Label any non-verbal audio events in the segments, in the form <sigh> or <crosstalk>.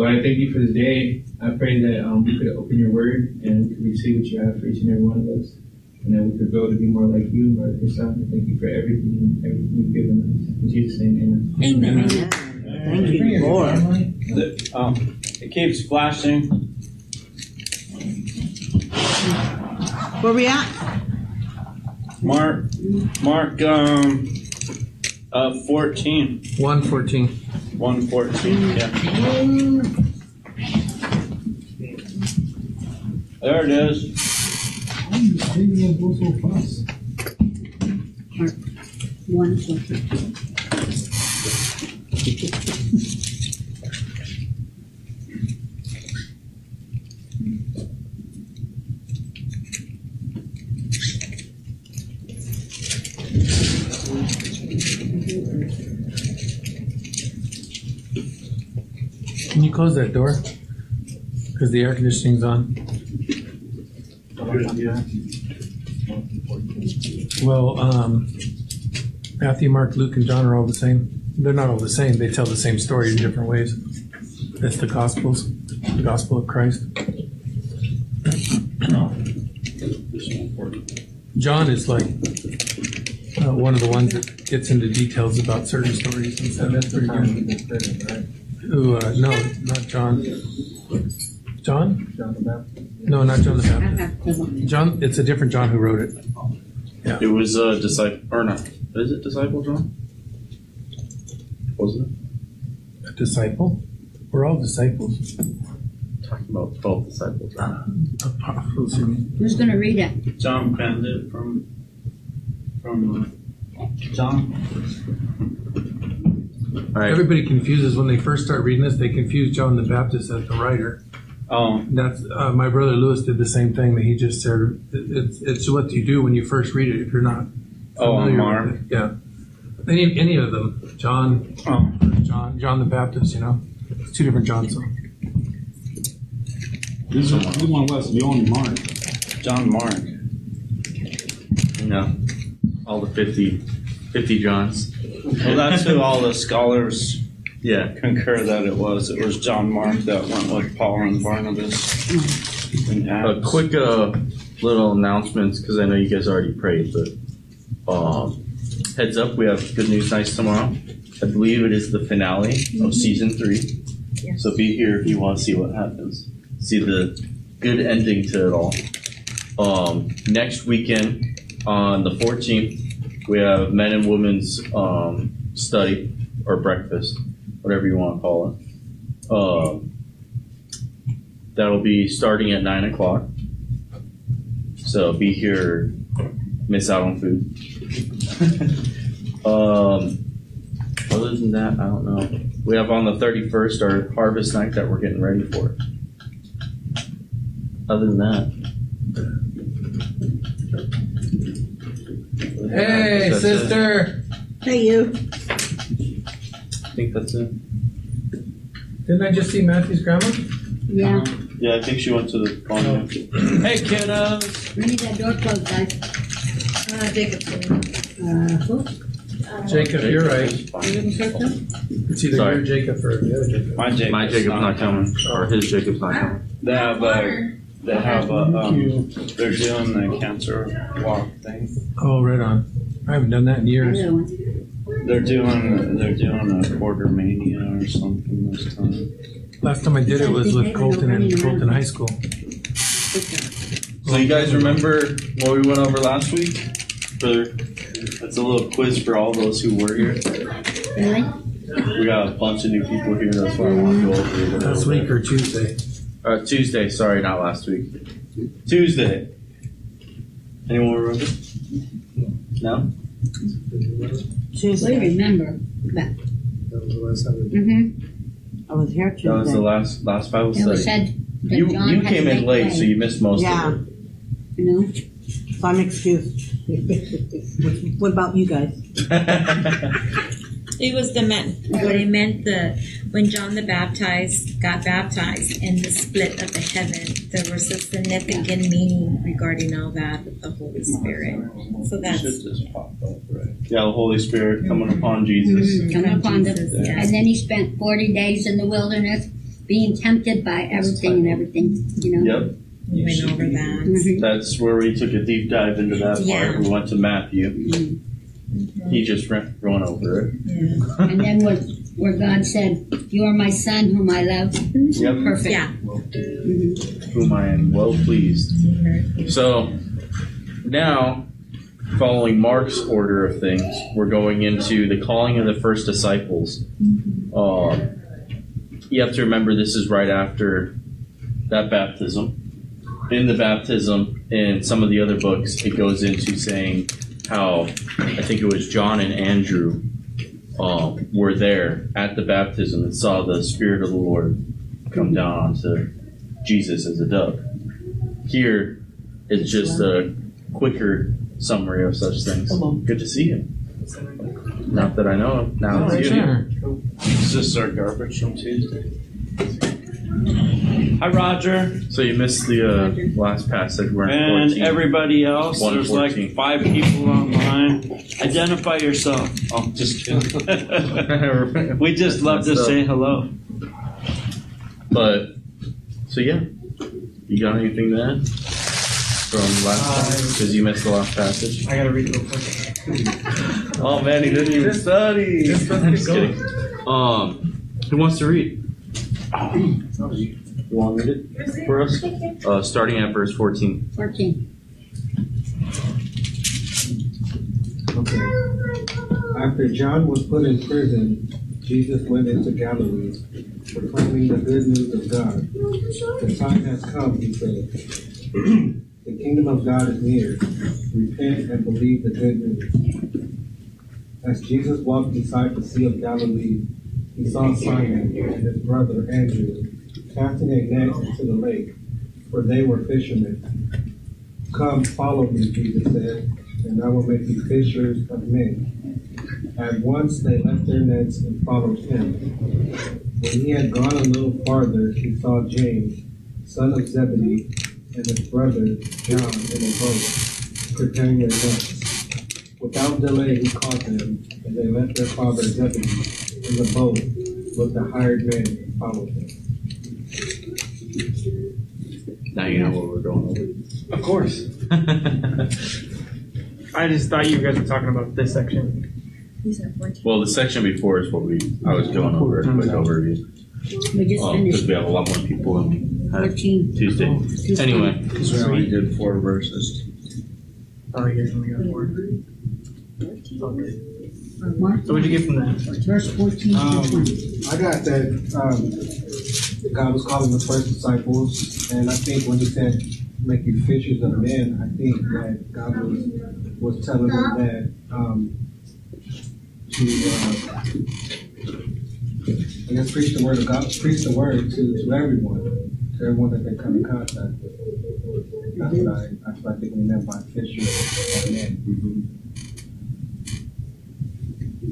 Lord, I thank you for the day. I pray that um, we could open your word and we could receive what you have for each and every one of us. And that we could grow to be more like you, more like your son. I thank you for everything, everything you've given us. In Jesus' name, amen. Amen. Thank you, Lord. The, um, it keeps flashing. Where we at? Mark, Mark, um, uh, 14. 114. 114, yeah. There it is. One. Can close that door? Because the air conditioning's on. Well, um, Matthew, Mark, Luke, and John are all the same. They're not all the same. They tell the same story in different ways. That's the Gospels, the Gospel of Christ. John is like uh, one of the ones that gets into details about certain stories and stuff. That's pretty good. Who? Uh, no, not John. John? John the Baptist. No, not John the Baptist. have the one. John. It's a different John who wrote it. Yeah. It was a uh, disciple, or not. Is it disciple, John? Was it? A disciple. We're all disciples. Talking about 12 disciples. Apostles. Who's gonna read it? John penned it from, from, uh, John. All right. Everybody confuses when they first start reading this. They confuse John the Baptist as the writer. Oh, That's uh, my brother Lewis did the same thing. That he just said it's it's what you do when you first read it. If you're not Oh, familiar Mark. with it. yeah. Any any of them, John, oh. John, John the Baptist. You know, it's two different Johns. So. This one, this one was John Mark. John Mark. No. All the 50, 50 Johns. Well, that's who all the scholars Yeah. concur that it was. It was John Mark that went with Paul and Barnabas. in A Acts. quick uh, little announcements because I know you guys already prayed, but um, heads up, we have good news nights tomorrow. I believe it is the finale of season three. Yes. So be here if you want to see what happens. See the good ending to it all. Um, next weekend on the 14th, we have men and women's um, study or breakfast, whatever you want to call it. Um, that'll be starting at 9 o'clock. So be here, miss out on food. <laughs> um, other than that, I don't know. We have on the 31st our harvest night that we're getting ready for. Other than that, Hey, That's it. sister. Hey, you. I think that's it. Didn't I just see Matthew's grandma? Yeah. Yeah, I think she went to the phone. Hey, kiddos. We need that door closed, guys. Uh, Jacob. Uh, who? Jacob, you're right. You didn't say so? It's either Sorry. your Jacob or the other Jacob. My Jacob's, My Jacob's not coming, or his Jacob's not coming. They have a, they have a, um, they're doing the cancer walk thing. Oh, right on. I haven't done that in years. They're doing, they're doing a quarter mania or something this time. Last time I did it was with Colton and Colton High School. So you guys remember what we went over last week? For that's a little quiz for all those who were here. Really? We got a bunch of new people here. That's why I want to go over it. Last week or Tuesday. Uh, Tuesday, sorry, not last week. Tuesday. Anyone remember? No. We Tuesday. remember that. That was the last time we Mm-hmm. I was here That was the last last Bible It was study. said that You John you had came to in make late, way, so you missed most Yeah. of it. You know? So I'm excused. <laughs> what about you guys? <laughs> It was the men, what it meant the when John the Baptized got baptized and the split of the heaven. There was a significant meaning regarding all that with the Holy Spirit. So that's just up, right? Yeah, the Holy Spirit coming upon Jesus. Come upon them. Jesus, yeah. And then he spent forty days in the wilderness being tempted by everything and everything, you know. Yep, We went over that. Mhm. that's where we took a deep dive into that Yeah. part. We went to Matthew. He just ran, going over it. Yeah. And then where, where God said, "You are my son, whom I love." Yep. Perfect. Yeah. Mhm. Whom I am well pleased. So now, following Mark's order of things, we're going into the calling of the first disciples. Uh, you have to remember this is right after that baptism. In the baptism, in some of the other books, it goes into saying how I think it was John and Andrew um, were there at the baptism and saw the Spirit of the Lord come down onto Jesus as a dove. Here, it's just a quicker summary of such things. Good to see you. Not that I know of. Now Oh, it's you. sure. Is this our garbage from Tuesday? Hi, Roger. So you missed the uh, last passage. We're in And 14. everybody else. There's like 114. five people online. Identify yourself. Oh, just kidding. <laughs> we just love to That's say hello. But so yeah, you got anything to add from last time? Because you missed the last passage. I gotta read it real quick. <laughs> Oh man, he didn't even study. <laughs> just let's I'm just kidding. Um, who wants to read? You want to read it for us? Uh, starting at verse fourteen. Fourteen. Okay. After John was put in prison, Jesus went into Galilee, proclaiming the good news of God. The time has come, he said. <clears throat> the kingdom of God is near. Repent and believe the good news. As Jesus walked beside the Sea of Galilee, he saw Simon and his brother Andrew casting a net into the lake, for they were fishermen. Come, follow me, Jesus said, and I will make you fishers of men. At once they left their nets and followed him. When he had gone a little farther, he saw James, son of Zebedee, and his brother John in a boat, preparing their nets. Without delay, he caught them, and they left their father Zebedee in the boat with the hired men and followed him. Now you know what we're going over. Of course. <laughs> I just thought you guys were talking about this section. well, the section before is what we I was going over a quick overview. We just Um, because finished we have a lot more people than we had fourteen. Tuesday. Anyway, Because we only did four verses. Oh, you guys only got four. Okay. Mark, So what'd you get from that? verse fourteen Um, to twenty. I got that um, God was calling the first disciples, and I think when He said, "Make you fishers of men," I think that God was was telling them that um, to, uh, I guess, preach the word of God, preach the word to, to everyone, to everyone that they come in contact with. That's what I, that's what I think we meant by fishers of men.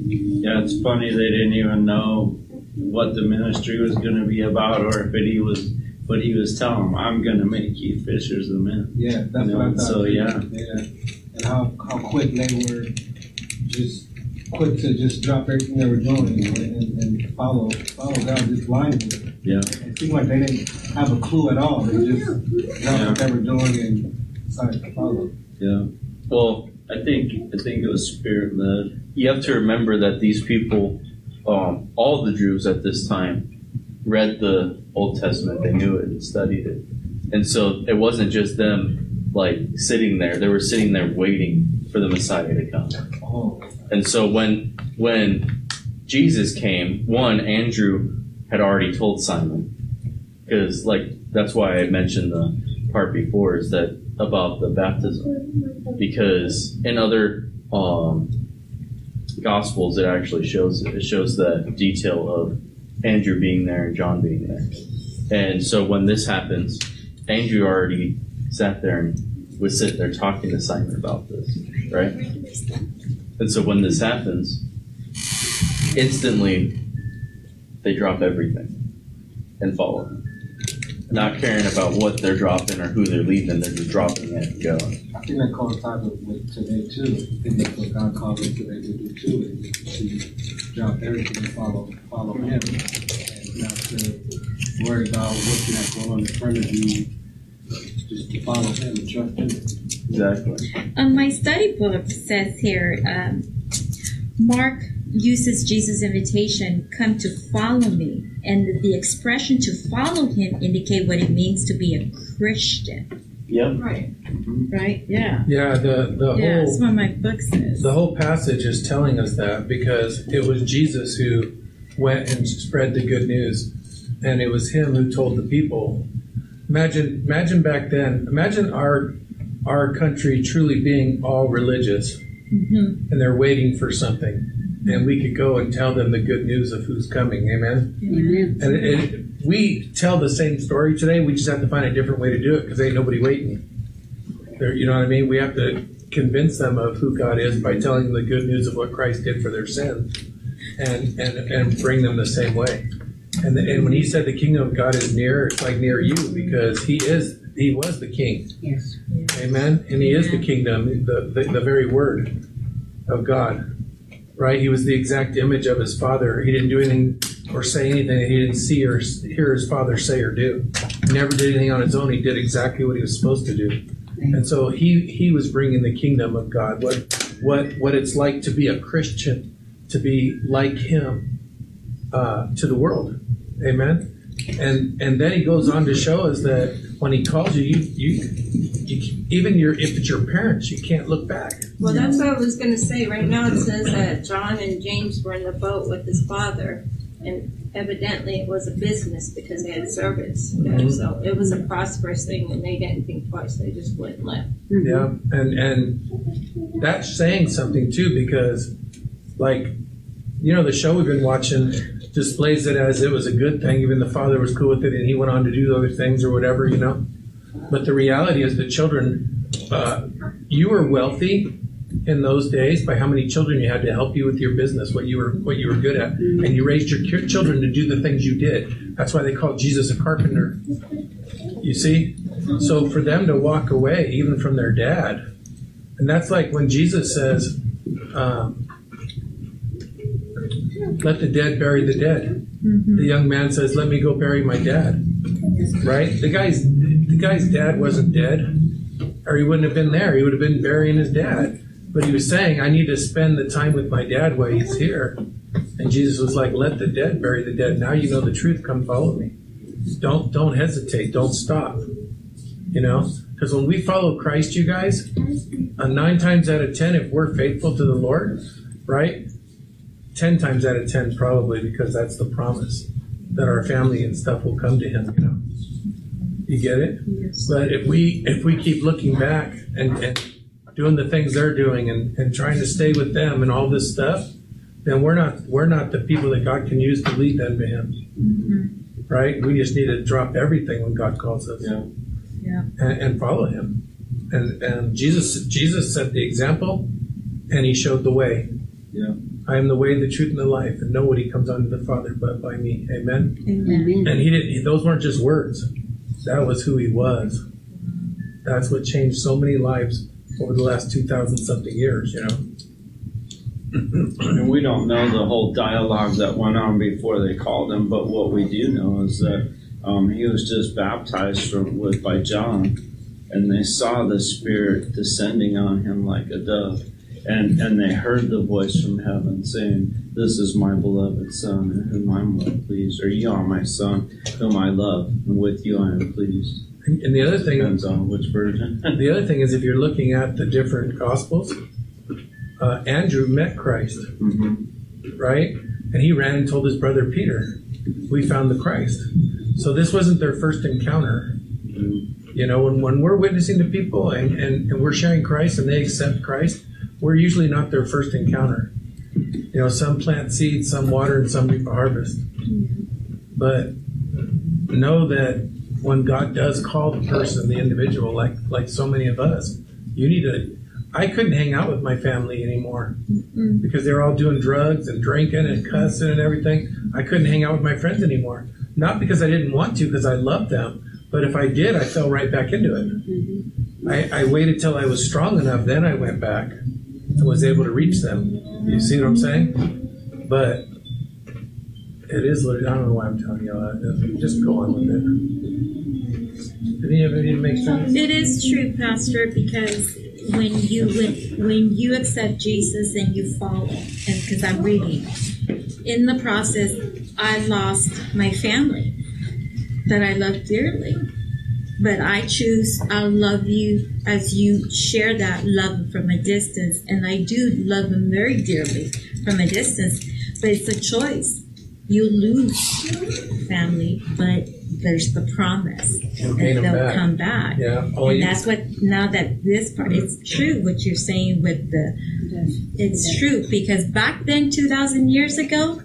Yeah, it's funny they didn't even know what the ministry was going to be about, or if it, he was, but he was telling them, "I'm going to make you fishers of men." Yeah, that's You what I thought. so, yeah. yeah, and how how quick they were, just quick to just drop everything they were doing and, and, and follow follow God just blindly. Yeah. It seemed like they didn't have a clue at all. They just dropped Yeah. what they were doing and decided to follow. Yeah. well, I think I think it was spirit led. you have to remember that these people, um, all the Jews at this time, read the Old Testament. They knew it and studied it, and so it wasn't just them like sitting there. They were sitting there waiting for the Messiah to come. Oh, And so when when Jesus came, one Andrew had already told Simon because like that's why I mentioned the part before is that about the baptism because in other um, gospels it actually shows it shows the detail of Andrew being there and John being there. And so when this happens Andrew already sat there and was sitting there talking to Simon about this right? And so when this happens instantly they drop everything and follow him. Not caring about what they're dropping or who they're leaving they're just dropping it and going I think that coincides with, with today too. I think that's what God called us today to do too, is to drop everything and follow follow Him. And You have to worry about what's not going on in front of you. Just to follow him and trust him. Exactly. Um, my study book says here, um, Mark uses Jesus' invitation, "Come to follow me," and the, the expression "to follow him" indicate what it means to be a Christian. Yep. Right. Right. Yeah. Yeah, the, the Yeah. That's whole what my book says. the whole passage is telling us that because it was Jesus who went and spread the good news, and it was him who told the people. Imagine, imagine back then. Imagine our our country truly being all religious, Mhm. and they're waiting for something, and we could go and tell them the good news of who's coming. Amen. Amen. And it, it, we tell the same story today. We just have to find a different way to do it because ain't nobody waiting. There, you know what I mean? We have to convince them of who God is by telling them the good news of what Christ did for their sins, and and and bring them the same way. And the, and when He said the kingdom of God is near, it's like near you because He is He was the King. Yes. Amen. And He is the kingdom, the, the the very Word of God. Right? He was the exact image of His Father. He didn't do anything or say anything that he didn't see or hear his father say or do. He never did anything on his own. He did exactly what he was supposed to do. And so he he was bringing the kingdom of God, what what what it's like to be a Christian, to be like him uh, to the world. Amen. And and then he goes on to show us that when he calls you, you you, you even your if it's your parents, you can't look back. Well, that's what I was going to say. Right now it says that John and James were in the boat with his father, and evidently it was a business because they had you know, Mhm. So it was a prosperous thing, and they didn't think twice. They just went and left. Yeah, and and that's saying something too because, like, you know, the show we've been watching displays it as it was a good thing. Even the father was cool with it, and he went on to do other things or whatever, you know. But the reality is, the children, uh, you were wealthy in those days by how many children you had to help you with your business, what you were what you were good at, and you raised your children to do the things you did. That's why they called Jesus a carpenter. You see, so for them to walk away, even from their dad, and that's like when Jesus says, um, "Let the dead bury the dead." The young man says, "Let me go bury my dad." Right? The guy's the guy's dad wasn't dead, or he wouldn't have been there. He would have been burying his dad. But he was saying, "I need to spend the time with my dad while he's here." And Jesus was like, "Let the dead bury the dead. Now you know the truth. Come follow me. Don't don't hesitate. Don't stop." You know, because when we follow Christ, you guys, uh, nine times out of ten, if we're faithful to the Lord, right? Ten times out of ten, probably because that's the promise that our family and stuff will come to Him. You know, you get it. But if we if we keep looking back and, and doing the things they're doing and, and trying to stay with them and all this stuff, then we're not we're not the people that God can use to lead them to Him. Mm-hmm. Right? We just need to drop everything when God calls us. Yeah. Yeah. And, and follow Him. And and Jesus Jesus set the example, and He showed the way. Yeah. I am the way, the truth, and the life, and nobody comes unto the Father but by me. Amen. Amen. And he didn't. Those weren't just words. That was who he was. Mm-hmm. That's what changed so many lives over the last two thousand something years. You know. And we don't know the whole dialogue that went on before they called him, but what we do know is that um, he was just baptized from, with by John, and they saw the Spirit descending on him like a dove, and and they heard the voice from heaven saying, "This is my beloved Son, in whom I'm well pleased." Or you are my Son, whom I love, and with you I am pleased. And, the other thing, Depends on which version. <laughs> the other thing is, if you're looking at the different Gospels, uh, Andrew met Christ, hmm right? And he ran and told his brother Peter, "We found the Christ." So this wasn't their first encounter. You know, when, when we're witnessing to people and, and, and we're sharing Christ and they accept Christ, we're usually not their first encounter. You know, some plant seeds, some water, and some reap a harvest. But know that when God does call the person, the individual, like like so many of us, you need to. I couldn't hang out with my family anymore mm-hmm. because they're all doing drugs and drinking and cussing and everything. I couldn't hang out with my friends anymore. Not because I didn't want to, because I loved them, but if I did, I fell right back into it. Mm-hmm. I, I waited till I was strong enough, then I went back and was able to reach them. You see what I'm saying? But It is. I don't know why I'm telling you that. Just go on with it. Any of it make sense? It is true, Pastor, because when you when, when you accept Jesus and you follow, and because I'm reading, in the process, I lost my family that I love dearly. But I choose, I'll love you as you share that love from a distance. And I do love them very dearly from a distance. But it's a choice. You lose family, but there's the promise You'll that they'll back. come back. Yeah. Oh, and that's what now that this part it's true what you're saying with the it's true because back then 2000 years ago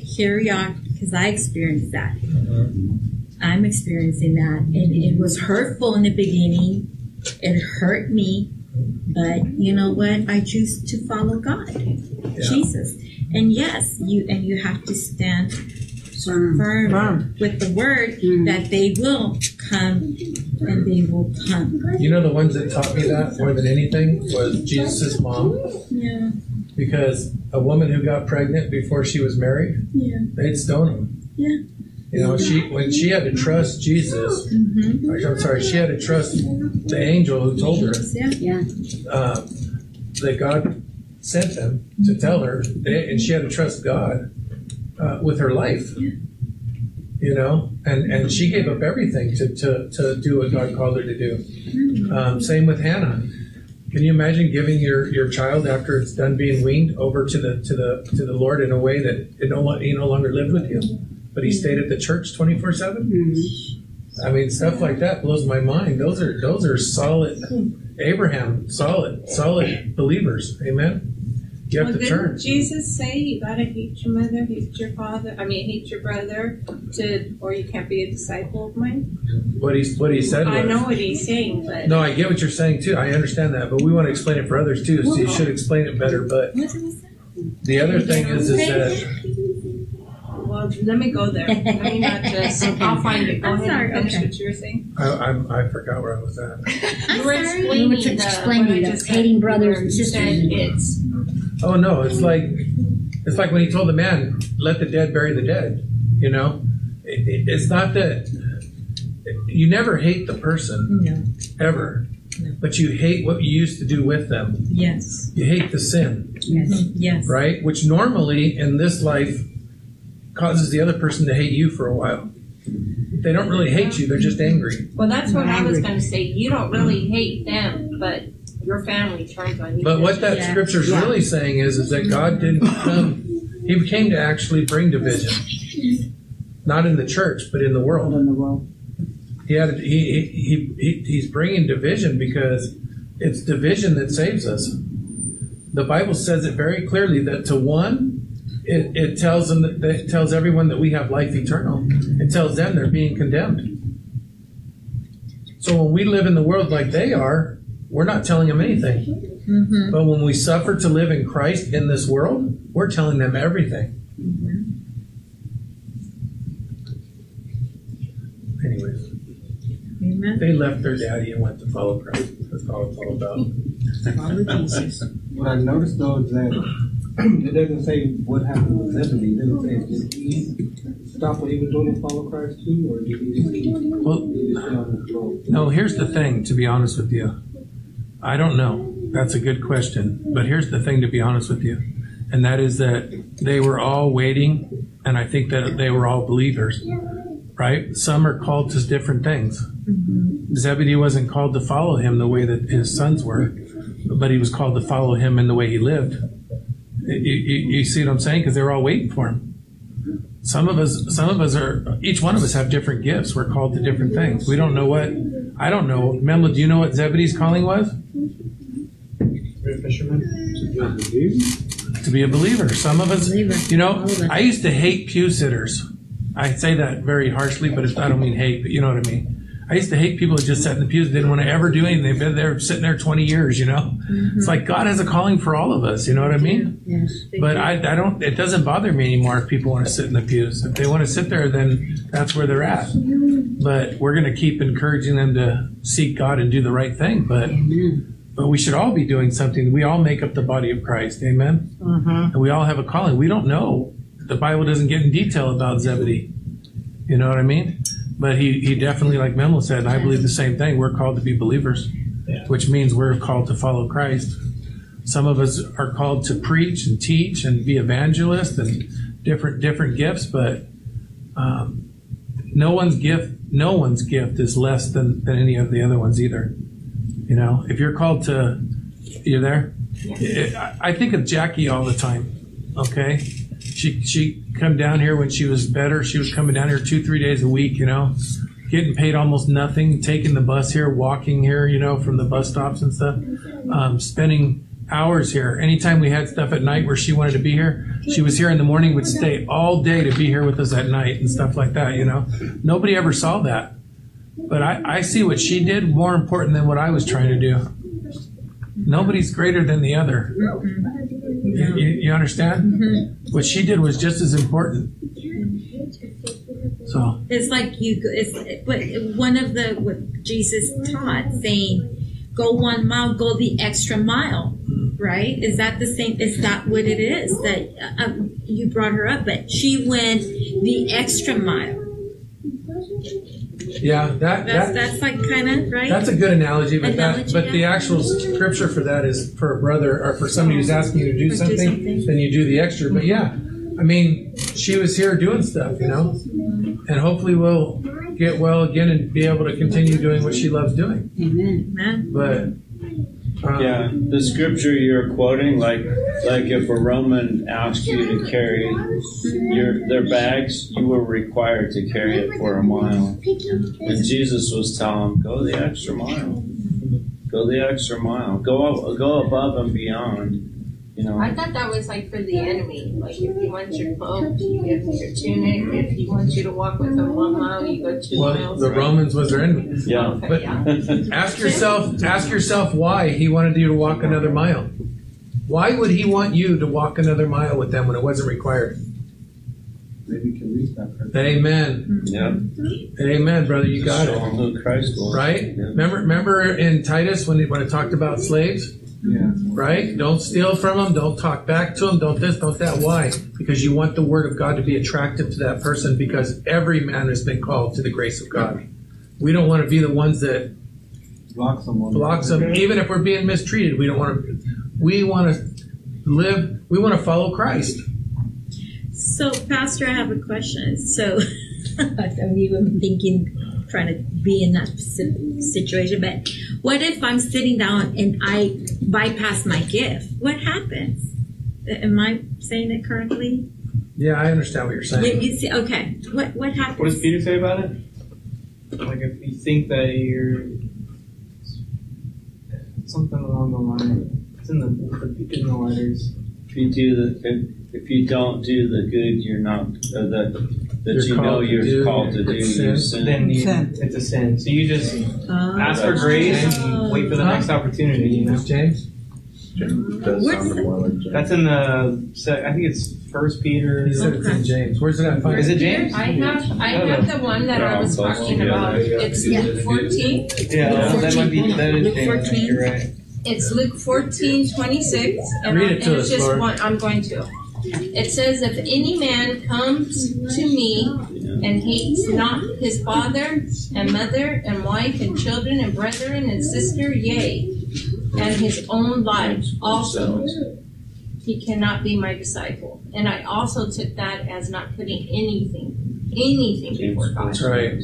here we are because i experienced that. Mm-hmm. I'm experiencing that and it was hurtful in the beginning. It hurt me but you know what? I choose to follow god jesus and yes you and you have to stand Firm. firm, Firm. with the word Mm. that they will come and they will come you know the ones that taught me that more than anything was Jesus' mom. yeah Because a woman who got pregnant before she was married, yeah they'd stone them. Yeah. You know, she when she had to trust Jesus. mm-hmm. or, I'm sorry, she had to trust the angel who told her yeah Yeah. uh, that God sent them to tell her, and she had to trust God uh, with her life. You know, and and she gave up everything to to to do what God called her to do. Um, same with Hannah. Can you imagine giving your, your child after it's done being weaned over to the to the to the Lord in a way that it no he no longer lived with you, but he stayed at the church twenty four seven? I mean, stuff like that blows my mind. Those are those are solid Abraham, solid solid believers. Amen. You have well, to turn. Jesus say you gotta hate your mother, hate your father? I mean, hate your brother, to or you can't be a disciple of mine. What he what he said was. I know what he's saying, but No, I get what you're saying too. I understand that, but we want to explain it for others too. So you should explain it better. But the other thing is, is that well, let me go there. Let me <laughs> not just. I'll find it. Go I'm ahead sorry, and finish okay. what you were saying. I, I'm, I forgot where I was at. You were You explaining, were the, explaining what I the uh, just hating brothers and you sisters. said It's Oh no, it's like it's like when he told the man, "Let the dead bury the dead." You know, it, it- it's not that you never hate the person no ever, but you hate what you used to do with them. yes You hate the sin, yes yes right? Which normally in this life causes the other person to hate you for a while. They don't really hate you; they're just angry. well. That's what I was going to say. You don't really hate them, but your family turns on you. But what that Yeah. scripture's Yeah. really saying is, is that God didn't come. He came to actually bring division, not in the church, but in the world. in the world. He had he, he, he he's bringing division because it's division that saves us. The Bible says it very clearly that to one, it, it tells them that it tells everyone that we have life eternal. It tells them they're being condemned. So when we live in the world like they are, we're not telling them anything. mm-hmm. But when we suffer to live in Christ in this world, we're telling them everything. Anyways, amen they left their daddy and went to follow Christ. That's all it's all about. <laughs> follow jesus What I noticed though is that it doesn't say what happened with Zebedee. It doesn't say did he stop what he was doing and follow Christ too, or did he just, Well, did he just on his throne? no, here's the thing, to be honest with you. I don't know. That's a good question. But here's the thing, to be honest with you. And that is that they were all waiting, and I think that they were all believers, right? Some are called to different things. Zebedee wasn't called to follow him the way that his sons were, but he was called to follow him in the way he lived. You, you, you see what I'm saying? Because they're all waiting for him. Some of us, some of us are. Each one of us have different gifts. We're called to different things. We don't know what. I don't know. Memo, do you know what Zebedee's calling was? To be a believer. Some of us, you know. I used to hate pew sitters. I say that very harshly, but I don't mean hate, but you know what I mean. I used to hate people who just sat in the pews, didn't want to ever do anything. They've been there, sitting there 20 years, you know? It's like God has a calling for all of us, you know what I mean? Yes. But I, I don't, it doesn't bother me anymore if people want to sit in the pews. If they want to sit there, then that's where they're at. But we're going to keep encouraging them to seek God and do the right thing. But, but we should all be doing something. We all make up the body of Christ. Amen. Mm-hmm. And we all have a calling. We don't know the Bible doesn't get in detail about Zebedee. You know what I mean? But he, he definitely, like Memo said, and I believe the same thing. We're called to be believers, which means we're called to follow Christ. Some of us are called to preach and teach and be evangelists and different different gifts, but um, no one's gift no one's gift is less than, than any of the other ones either. You know, if you're called to, you're there. I I think of Jackie all the time. Okay, she she come down here when she was better. She was coming down here two three days a week. You know, getting paid almost nothing, taking the bus here, walking here. You know, from the bus stops and stuff, um, spending hours here. Anytime we had stuff at night where she wanted to be here, she was here in the morning, would stay all day to be here with us at night and stuff like that. You know, nobody ever saw that. But I, I see what she did more important than what I was trying to do. Nobody's greater than the other. You, you, you understand? What she did was just as important. So, It's like you. It's but one of the what Jesus taught, saying, "Go one mile, go the extra mile." Right? Is that the same? Is that what it is? That uh, um, you brought her up, but she went the extra mile. Yeah, that, That's that that's like kind of right. That's a good analogy, but that, Analogy, but the yeah. actual scripture for that is for a brother or for somebody who's oh. asking you to do Or do something, something. then you do the extra. But yeah, I mean, she was here doing stuff, you know, and hopefully we'll get well again and be able to continue doing what she loves doing. Amen. But Um, yeah, the scripture you're quoting, like like if a Roman asked you to carry your their bags, you were required to carry it for a mile. And Jesus was telling them, go the extra mile. Go the extra mile. Go go above and beyond. You know. I thought that was like for the enemy. Like if he wants your cloak, you give him your tunic. If he wants you to walk with him one mile, you go two well, miles. the right? Romans was their enemy. Yeah. Okay, But yeah. <laughs> ask yourself, ask yourself why he wanted you to walk another mile. Why would he want you to walk another mile with them when it wasn't required? Maybe you can reach that person. Amen. yeah. Amen, brother. You got Show it. 'em who Christ was. Right? Yeah. Remember, remember in Titus when it, when it talked about slaves, Yeah. right? Don't steal from them. Don't talk back to them. Don't this, don't that. Why? Because you want the word of God to be attractive to that person. Because every man has been called to the grace of God. We don't want to be the ones that Block someone. blocks them, even if we're being mistreated. We don't want to. We want to live. We want to follow Christ. So, Pastor, I have a question. So, <laughs> I'm even thinking, trying to be in that situation, but what if I'm sitting down and I bypass my gift? What happens? Am I saying it correctly? Yeah, I understand what you're You, saying. you see, okay. What what happens? What does Peter say about it? Like if you think that you're something along the line, it's in the it's in the letters. If you do the if, if you don't do the good, you're not uh, that that You're you know called to you're called to do. it's You sin. sin. Then you, Sin. it's a sin. So you just Oh. ask for That's grace and wait for the next opportunity. You know, Miss James, What's that's in the. se- I think it's First Peter. he said it's in James. Where's it at? Is it James? I have I have the one that I was They're all close talking about. It's Yeah. Luke 14. Yeah, that might be that is Luke James. 14. You're right. It's Luke 14, 26. And, Read I- it to and it's us, just Lord. one, I'm going to. It says, If any man comes to me and hates not his father and mother and wife and children and brethren and sister, yea, and his own life also, he cannot be my disciple. And I also took that as not putting anything, anything before God. That's right.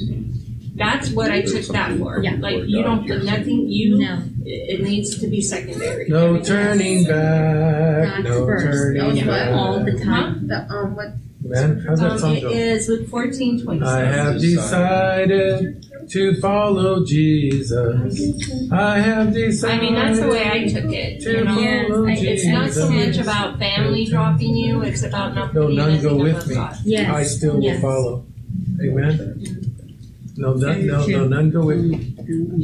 That's what I took that for. Yeah. Like you don't put nothing. You. No. It, it needs to be secondary. No turning back. That's No first. turning Those were back. all the time. The, um, what, Man, how's that um, song it go? is Luke fourteen twenty I six. have decided to follow Jesus. I have decided I decided. mean, that's the way I took it. to You know, follow I- it's not so Jesus. much about family dropping you; it's about not No, putting none anything go with me. God. Yes. I still will Yes. follow. Amen. No, none, no, no, none go with me.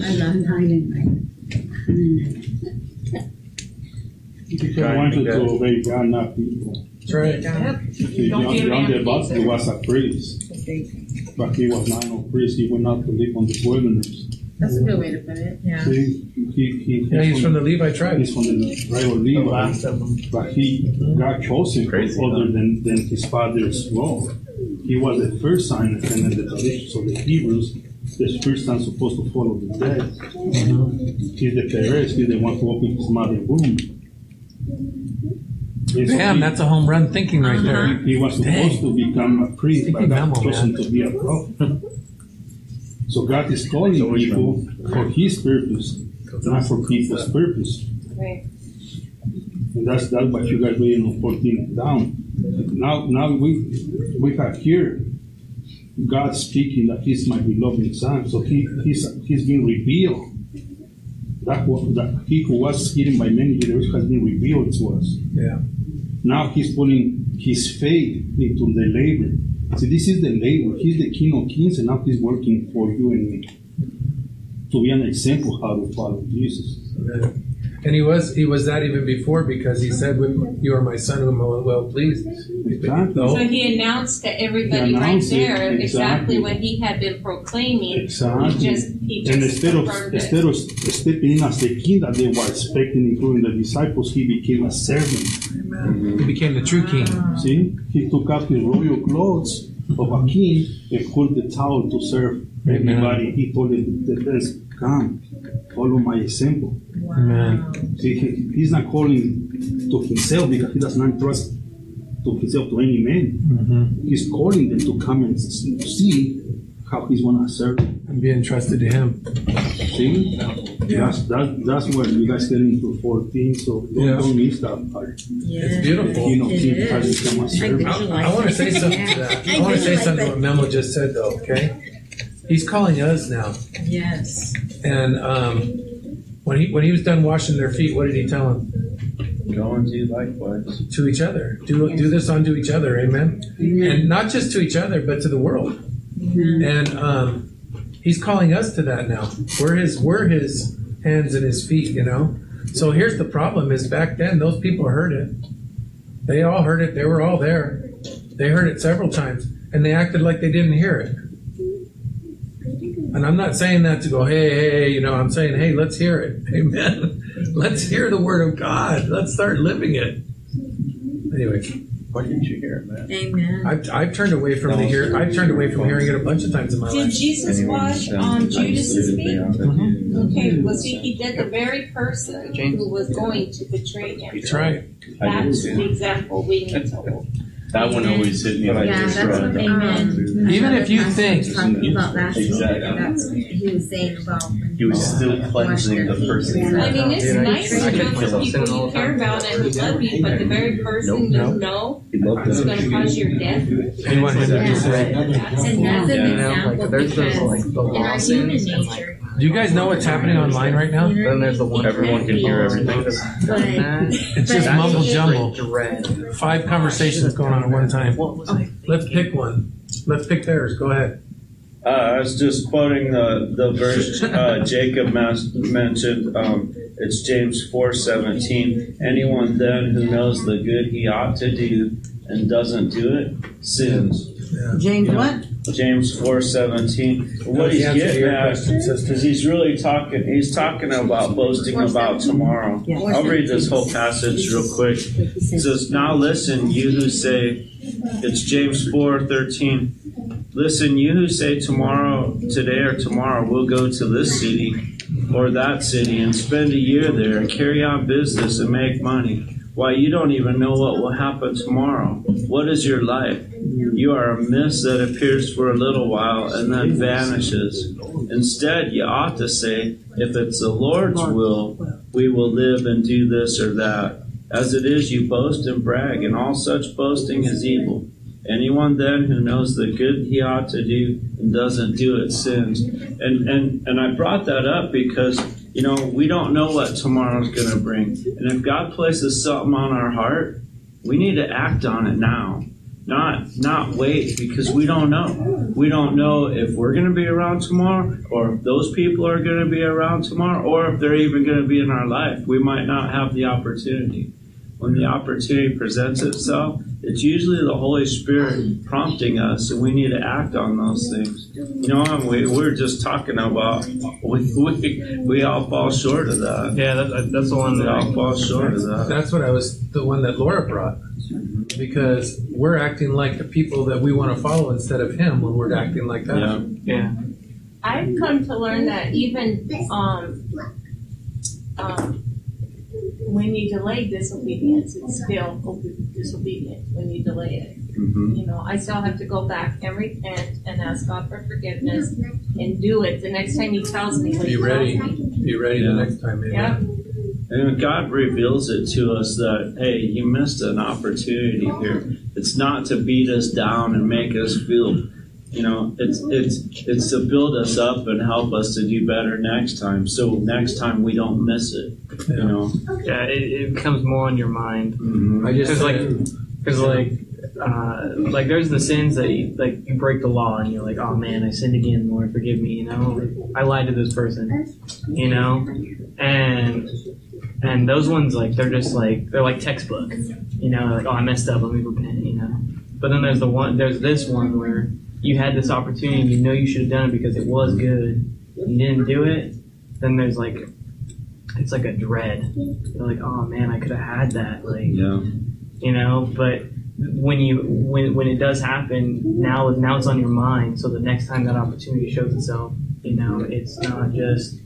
I love hiding. He wanted to obey God, not people. That's right. Yep. See, Don't John, be a John man the Baptist pleaser. was a priest, but he was not no priest. He went out to live on the wilderness. That's a good way to put it. Yeah. See, he, he, Yeah, he's from the Levi tribe. He's from the tribe of Levi, but he got chosen Crazy, other huh? than, than his father's role. He was the first son and then the traditions of the Hebrews. The first son supposed to follow the dead. Mm-hmm. He's the Perez. He's the one who opened his mother's womb. Yes, Damn, he- that's a home run thinking right uh-huh. there. He was supposed Dang. to become a priest, but Thinking got memo, chosen man. to be a prophet. So God is calling people for His purpose, not for people's purpose. Right. And that's that's what you guys reading on fourteen and down. Now now we we have here God speaking that He's my beloved Son. So He He's He's been revealed. That was that He who was hidden by many generations has been revealed to us. Yeah. Now he's putting his faith into the labor. See, this is the labor. He's the King of Kings, and now he's working for you and me to be an example how to follow Jesus. Amen. And he was he was that even before because he said, "You are my son, whom I am well pleased." Exactly. So he announced to everybody He right there exactly exactly. what he had been proclaiming. Exactly. He just he just And instead of it. instead of stepping in as the king that they were expecting, including the disciples, he became a servant. He became the true king. See, he took up his royal clothes of a king and put the towel to serve Amen. everybody. He told the the friends, "Come, follow my example." Amen. See, he, he's not calling to himself because he does not trust to himself to any man. Mm-hmm. He's calling them to come and s- see how he's gonna serve. And be entrusted to him. See, that's that, that's where you guys get into fourteen. So don't, Yeah. don't miss that part. It's beautiful. You know, It he is. has become a servant. I, I want to say <laughs> something to that. I want to say something to what Memo just said, though. Okay, he's calling us now, Yes. and um, when he when he was done washing their feet, what did he tell them? Go and do likewise. To each other. Do do this unto each other. Amen. And not just to each other, but to the world. And um, he's calling us to that now. We're his we're his hands and his feet. You know. So here's the problem: is back then those people heard it. They all heard it. They were all there. They heard it several times, and they acted like they didn't hear it. And I'm not saying that to go, hey, hey, hey, you know, I'm saying, hey, let's hear it. <laughs> Amen. let's hear the word of God. Let's start living it. Anyway, Why didn't you hear it, man? Amen. I've, I've turned away from the hear. I've turned away from hearing it a bunch of times in my Did life. Did Jesus wash um, Judas's feet? Okay, well, see, he did the very person who was going to betray him. That's right. That's the example we need to hold. That one always hit me like Yeah, this, that's right? what Amen. Even if you think- was talking about last week, Exactly. that's what he was saying about. when He was still people cleansing wash the their person. I mean, it's nice I to could know kill the people you care about and who love you, but the very person you know He loved is going to cause your death. You want him to be saved. And that's an Yeah. example because in our human nature, Do you guys know what's happening online right now? Then there's the one. Everyone can hear everything. It's just mumble jumble. Five conversations going on at one time. Let's pick one. Let's pick theirs. Go ahead. Uh, I was just quoting the, the verse uh, <laughs> Jacob mas- mentioned. Um, it's James four seventeen. Anyone then who knows the good he ought to do and doesn't do it sins. James what? James four seventeen. What he's That was the answer getting your at question, sister. because he's really talking. He's talking about boasting about tomorrow. I'll read this whole passage real quick. It says, "Now listen, you who say." It's James four thirteen. Listen, you who say tomorrow, today or tomorrow, we'll go to this city or that city and spend a year there and carry on business and make money. Why, you don't even know what will happen tomorrow. What is your life? You are a mist that appears for a little while and then vanishes. Instead, you ought to say, if it's the Lord's will, we will live and do this or that. As it is, you boast and brag, and all such boasting is evil. Anyone then who knows the good he ought to do and doesn't do it sins. And and and I brought that up because you know we don't know what tomorrow's going to bring. And if God places something on our heart, we need to act on it now. Not not wait because we don't know. We don't know if we're going to be around tomorrow or if those people are going to be around tomorrow or if they're even going to be in our life. We might not have the opportunity. When the opportunity presents itself, it's usually the Holy Spirit prompting us, and we need to act on those things. You know, we we're just talking about <laughs> we we, we all fall short of that. Yeah, that, that's the one We that all I, fall short of that. that's what I was the one that Laura brought because we're acting like the people that we want to follow instead of him when we're acting like that. Yeah. Yeah. I've come to learn that even um, um, when you delay disobedience, it's still obe- disobedient when you delay it. hmm You know, I still have to go back and repent and ask God for forgiveness and do it the next time He tells me. what Be ready. tells. Be ready Yeah. the next time. Maybe. Yeah. And God reveals it to us that, hey, you missed an opportunity here. It's not to beat us down and make us feel, you know, it's it's it's to build us up and help us to do better next time. So next time we don't miss it. You know. Yeah, it, it becomes more on your mind. hmm I just Because like, because like, uh, like there's the sins that you, like you break the law and you're like, oh man, I sinned again, Lord, forgive me. You know, I lied to this person. You know, and and those ones like they're just like they're like textbook. You know, like oh I messed up, let me repent. You know, but then there's the one, there's this one where you had this opportunity, and you know you should have done it because it was good. You didn't do it. Then there's like it's like a dread. You're like, oh man, I could have had that. Like, Yeah. you know. But when you when when it does happen, now now it's on your mind. So the next time that opportunity shows itself, you know, it's not just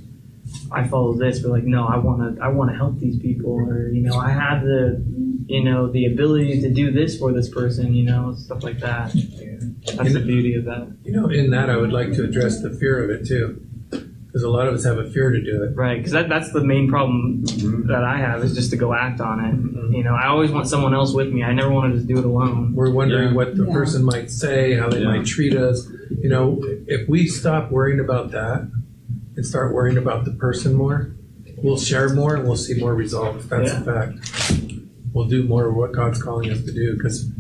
I follow this, but like, no, I want to I want to help these people, or you know, I have the you know the ability to do this for this person, you know, stuff like that. Yeah. That's the beauty of that. You know, in that I would like to address the fear of it too, because a lot of us have a fear to do it. Right, because that, that's the main problem mm-hmm. that I have is just to go act on it. Mm-hmm. You know, I always want someone else with me. I never want to just do it alone. We're wondering Yeah. what the Yeah. person might say, how they Yeah. might treat us. You know, if we stop worrying about that and start worrying about the person more, we'll share more and we'll see more results. That's a fact. We'll do more of what God's calling us to do because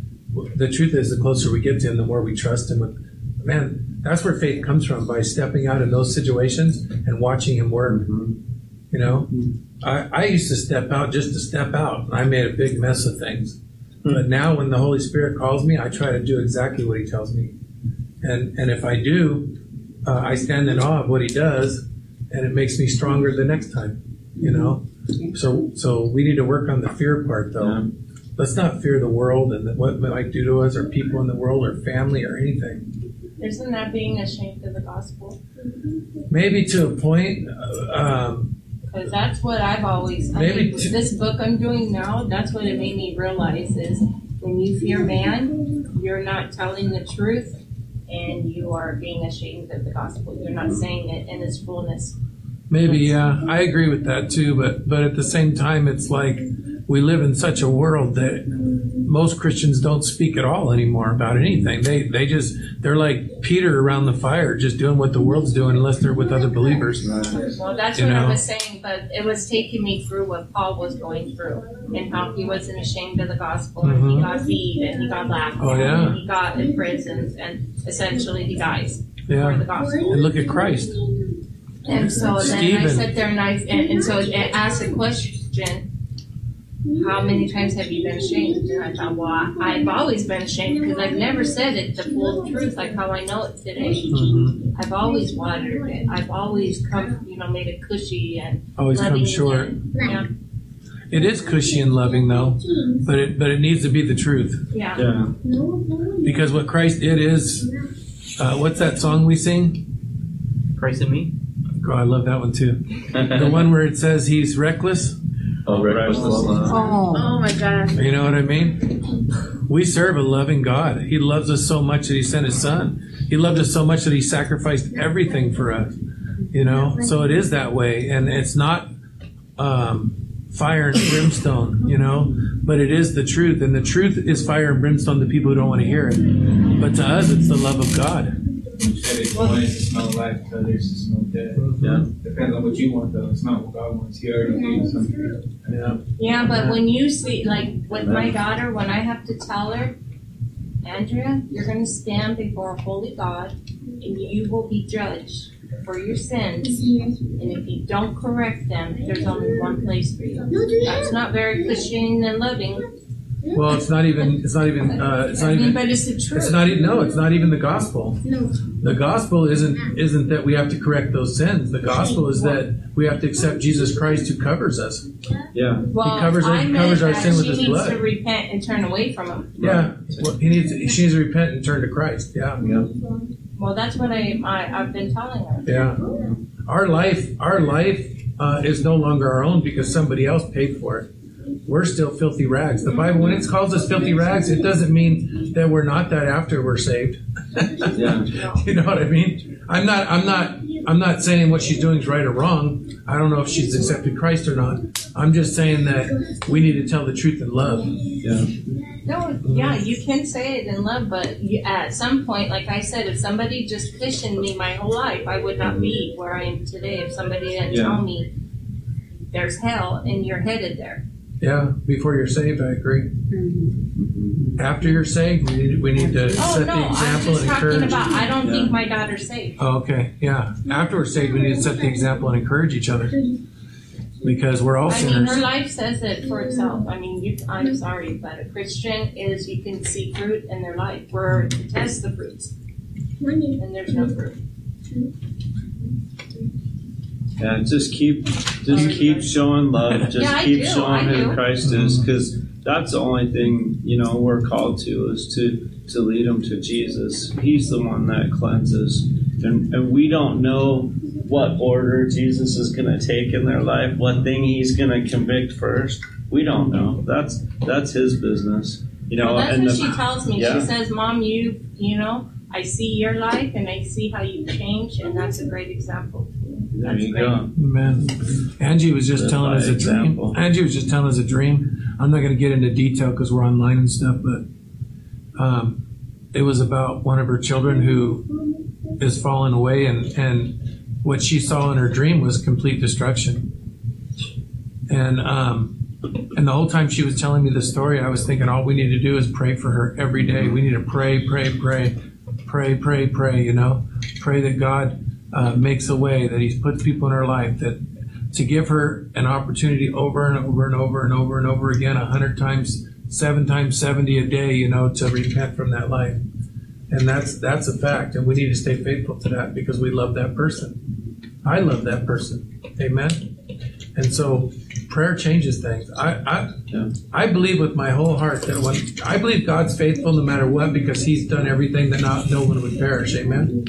the truth is, the closer we get to Him, the more we trust Him. With man, that's where faith comes from by stepping out in those situations and watching Him work. You know, I, I used to step out just to step out. and I made a big mess of things. But now, when the Holy Spirit calls me, I try to do exactly what He tells me. And and if I do, uh, I stand in awe of what He does, and it makes me stronger the next time. You know, so so we need to work on the fear part, though. Yeah. Let's not fear the world and what it might do to us, or people in the world, or family, or anything. Isn't that being ashamed of the gospel? Maybe to a point. uh, Um, Because that's what I've always, I Maybe mean, to- this book I'm doing now, that's what it made me realize is when you fear man, you're not telling the truth and you are being ashamed of the gospel. You're not saying it in its fullness. Maybe, yeah, I agree with that too. But but at the same time, it's like we live in such a world that most Christians don't speak at all anymore about anything. They they just they're like Peter around the fire, just doing what the world's doing, unless they're with other believers. Well, that's You what I was saying, but it was taking me through what Paul was going through and how he wasn't ashamed of the gospel and he Mhm. got beat and he got laughed Oh, yeah. and he got in imprisoned and essentially he dies for the gospel. and look at Christ. And so then I Stephen. sat there and I and, and so it asked a question. How many times have you been ashamed? And I thought, well, I, I've always been ashamed because I've never said it the full truth, like how I know it today. Mhm. I've always watered it. I've always come, you know, made it cushy and Always come short. and- Yeah, It is cushy and loving though, but it but it needs to be the truth yeah. Yeah. because what Christ did is, uh, what's that song we sing? Christ in me. Oh, I love that one too. The one where it says he's reckless. Oh, reckless. Oh, Oh my gosh. You know what I mean? We serve a loving God. He loves us so much that He sent His Son. He loved us so much that He sacrificed everything for us. You know, so it is that way, and it's not um, fire and brimstone. You know, but it is the truth, and the truth is fire and brimstone to people who don't want to hear it. But to us, it's the love of God. Said it's one is to smell life, the other is to smell death. Mm-hmm. Yeah. Depends on what you want though. It's not what God wants. He already gave you something. Yeah. Yeah, but when you see, like with my daughter, when I have to tell her, Andrea, you're going to stand before a holy God and you will be judged for your sins, and if you don't correct them, there's only one place for you. That's not very Christian and loving. Well, it's not even. It's not even. Uh, it's not I mean, even. but it's the truth. It's not even. No, it's not even the gospel. No. The gospel isn't isn't that we have to correct those sins. The gospel is that we have to accept Jesus Christ who covers us. Yeah. Well, He covers our- I meant covers our sin with she his needs blood. to repent and turn away from him. Yeah. Well, he needs. She needs to repent and turn to Christ. Yeah. Well, that's what I, I I've been telling her. Yeah. Our life. Our life uh, is no longer our own because somebody else paid for it. We're still filthy rags. The Bible, when it calls us filthy rags, it doesn't mean that we're not that after we're saved. Yeah. <laughs> you know what I mean? I'm not. I'm not. I'm not saying what she's doing is right or wrong. I don't know if she's accepted Christ or not. I'm just saying that we need to tell the truth in love. Yeah. No, yeah, you can say it in love, but at some point, like I said, if somebody just petitioned me my whole life, I would not be where I am today. If somebody didn't Yeah. tell me there's hell and you're headed there. Yeah. Before you're saved, I agree. Mm-hmm. After you're saved, we need, we need to Oh set no, the I'm example just and talking encourage. about. I don't think my daughter's safe. Oh, okay. Yeah. After we're saved, we need to set the example and encourage each other because we're all I mean, her life says it for itself. I mean, you, I'm sorry, but a Christian is you can see fruit in their life. We're to test the fruits, and there's no fruit. Yeah, just keep, just keep showing love. Just Yeah, I keep do, showing I who do. Christ is, mm-hmm. because that's the only thing you know we're called to is to to lead them to Jesus. He's the one that cleanses, and and we don't know what order Jesus is going to take in their life, what thing He's going to convict first. We don't know. That's that's His business. You know, Well, that's and what the, she tells me. yeah. She says, "Mom, you, you know, I see your life and I see how you change, and that's a great example." There you go. Amen. Angie was just Live telling by us a example. dream. Angie was just telling us a dream. I'm not going to get into detail because we're online and stuff, but um, it was about one of her children who is falling away, and and what she saw in her dream was complete destruction. And um, and the whole time she was telling me the story, I was thinking all we need to do is pray for her every day. We need to pray, pray, pray, pray, pray, pray. You know, pray that God uh, makes a way, that He puts people in her life, that to give her an opportunity over and over and over and over and over again, a hundred times, seven times seventy a day. You know, to repent from that life. And that's that's a fact, and we need to stay faithful to that because we love that person. I love that person. Amen. And so prayer changes things. I I, Yeah. I believe with my whole heart that when I believe God's faithful no matter what because He's done everything that not no one would perish. Amen.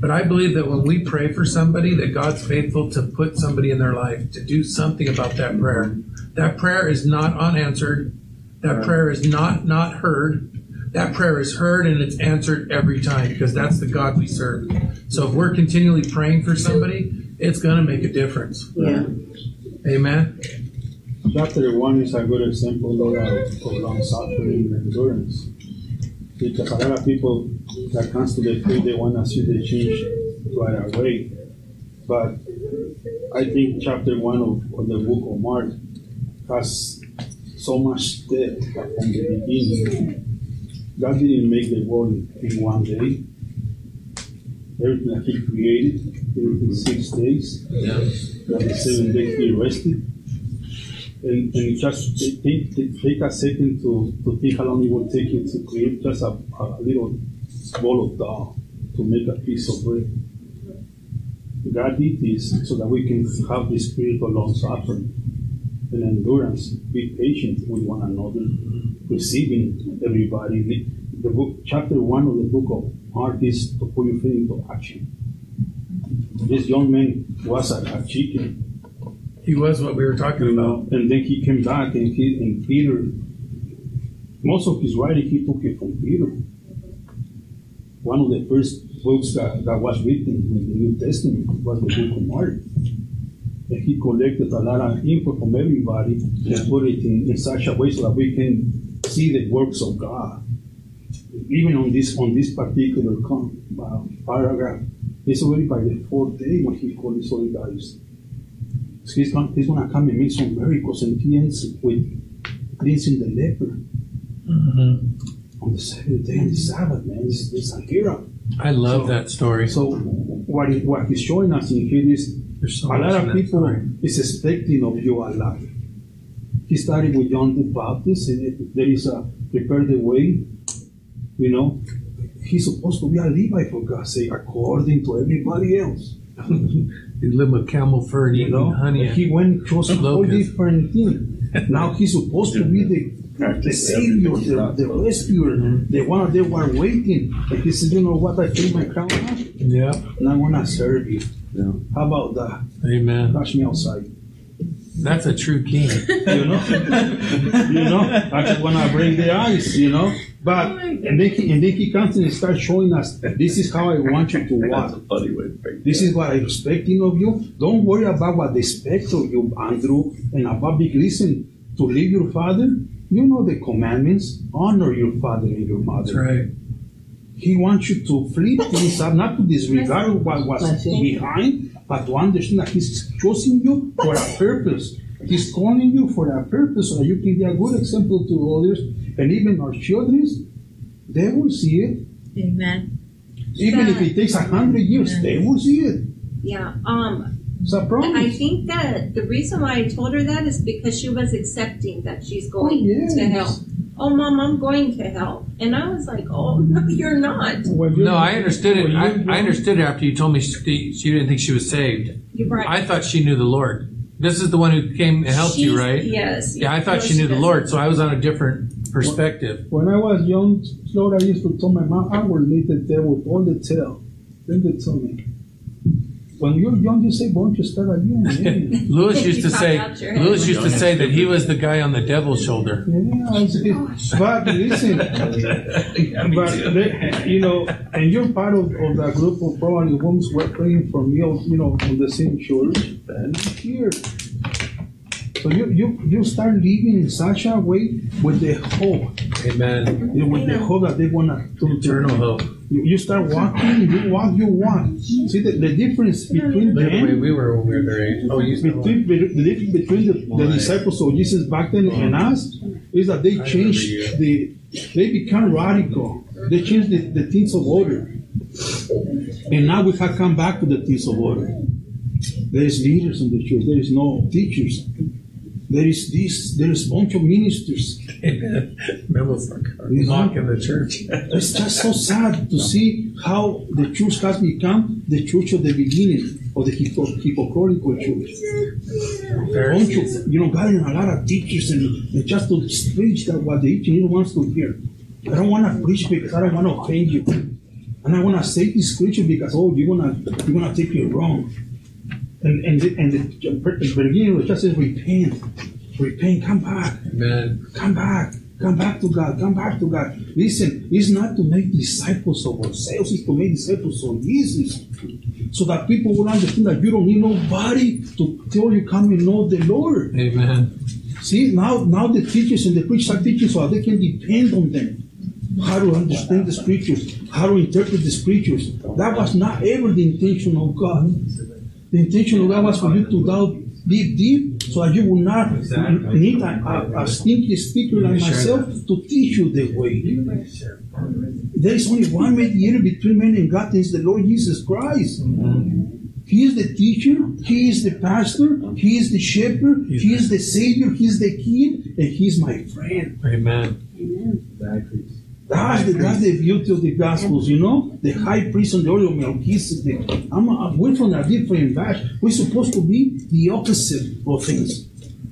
But I believe that when we pray for somebody, that God's faithful to put somebody in their life to do something about that prayer. That prayer is not unanswered. That prayer is not not heard. That prayer is heard and it's answered every time because that's the God we serve. So if we're continually praying for somebody, it's going to make a difference. Yeah. Amen. Chapter one is a good example Lord, of long suffering and endurance. Because a lot of people that comes to the faith, they want to see the change right away. But I think chapter one of, of the book of Mark has so much depth from the beginning. God didn't make the world in one day. Everything that He created, in six days. Yeah. That the seventh day He rested and, and just take, a second to, to think how long it will take you to create just a, a little ball of dough to make a piece of bread. God did this so that we can have the spirit of long suffering and endurance, be patient with one another, receiving everybody. The, the book, chapter one of the book of Mark is to put your faith into action. This young man was a, a chicken He was what we were talking about. and then he came back and he and Peter. Most of his writing he took it from Peter. One of the first books that, that was written in the New Testament was the book of Mark. And he collected a lot of info from everybody and put it in, in such a way so that we can see the works of God. Even on this on this particular uh, paragraph, it's already by the fourth day when he called his holy guys. So he's going, he's going to come and make some miracles, and he ends with cleansing the leper Mm-hmm. on the seventh day on the Sabbath, man. This, is a hero. I love that story. So what he, what he's showing us in here is so a lot of people is expecting of you a lot. He started with John the Baptist, and it- there is a prepare the way. You know, he's supposed to be a Levite for God's sake, according to everybody else. <laughs> He lived with camel fur and You know, honey. he went through some whole different thing. Now he's supposed to be the the savior, the, the rescuer, the one they were waiting. And he said, "You know what? I take my crown off, Yeah. and I want to serve you." How about that? Amen. Catch me outside. That's a true king. <laughs> You know, <laughs> you know. I just want to break the ice. You know, but and then he, and then he comes and starts showing us that this is how I want you to walk. Funny way to break This is what I'm expecting of you. Don't worry about what they expect of you, Andrew, and about big listen to leave your father. You know the commandments. Honor your father and your mother. That's right. He wants you to flip things up, not to disregard what was behind, but to understand that He's choosing you for a purpose. He's calling you for a purpose so that you can be a good example to others, and even our children, they will see it. Amen. Even if it takes a hundred years, they will see it. Yeah. Um, It's a I promise. think that the reason why I told her that is because she was accepting that she's going yes. to hell. Oh, mom, I'm going to hell. And I was like, oh, <laughs> no, you're not. When you- No, I understood it. when I, I understood it after you told me she, she didn't think she was saved. You're right. I thought she knew the Lord. This is the one who came and helped you, right? Yes. Yeah, I thought No, she knew the. Lord, so I was on a different perspective. When I was young, Lord, I used to tell my mom, I will lead the devil all the tale. Then they tell me, when you're young, you say, why don't you start again? <laughs> Yeah, Lewis used to say, pop out your head. Lewis used to say that he was the guy on the devil's shoulder. yeah I say, oh, but listen, <laughs> but they, you know, and you're part of, of that group of probably women who were praying for me, you know, on the same church, and here. So you, you, you start living in such a way with the hope, Amen. you know, with the hope that they wanna do Eternal hope. You, you start walking, you walk, you walk. See the, the difference between the way we were when we were their age. Oh, you still between, the difference between the, the disciples of Jesus back then and us, is that they changed the, they become radical. They changed the, the things of order. And now we have come back to the things of order. There is leaders in the church, there is no teachers. There is this, there is bunch of ministers. <laughs> Memos mocking the church. <laughs> It's just so sad to see how the church has become the church of the beginning of the hypo- hypocritical church. Bunch of, you know, God gathering a lot of teachers and, and just to preach that what the engineer wants to hear. I don't want to preach because I don't want to offend you. And I want to say this scripture because, oh, you're going to you're gonna take it wrong. And, and, the, and the, beginning of the church says, repent, repent, come back. Amen. Come back. Come back to God. Come back to God. Listen, it's not to make disciples of ourselves, it's to make disciples of Jesus. So that people will understand that you don't need nobody to tell you come and know the Lord. Amen. See, now now the teachers and the preachers are teaching so they can depend on them. How to understand the scriptures, how to interpret the scriptures. That was not ever the intention of God. The intention of God was for you to doubt deep, deep, so that you will not Exactly. need a, a, a stinky speaker like myself to teach you the way. There is only one mediator between man and God, and it's the Lord Jesus Christ. He is the teacher, He is the pastor, He is the shepherd, He is the savior, He is the king, and He is my friend. Amen. That's the, that's the beauty of the Gospels, you know? The high priest and the order of Melchizedek. I'm, I'm we're from a different batch. We're supposed to be the opposite of things.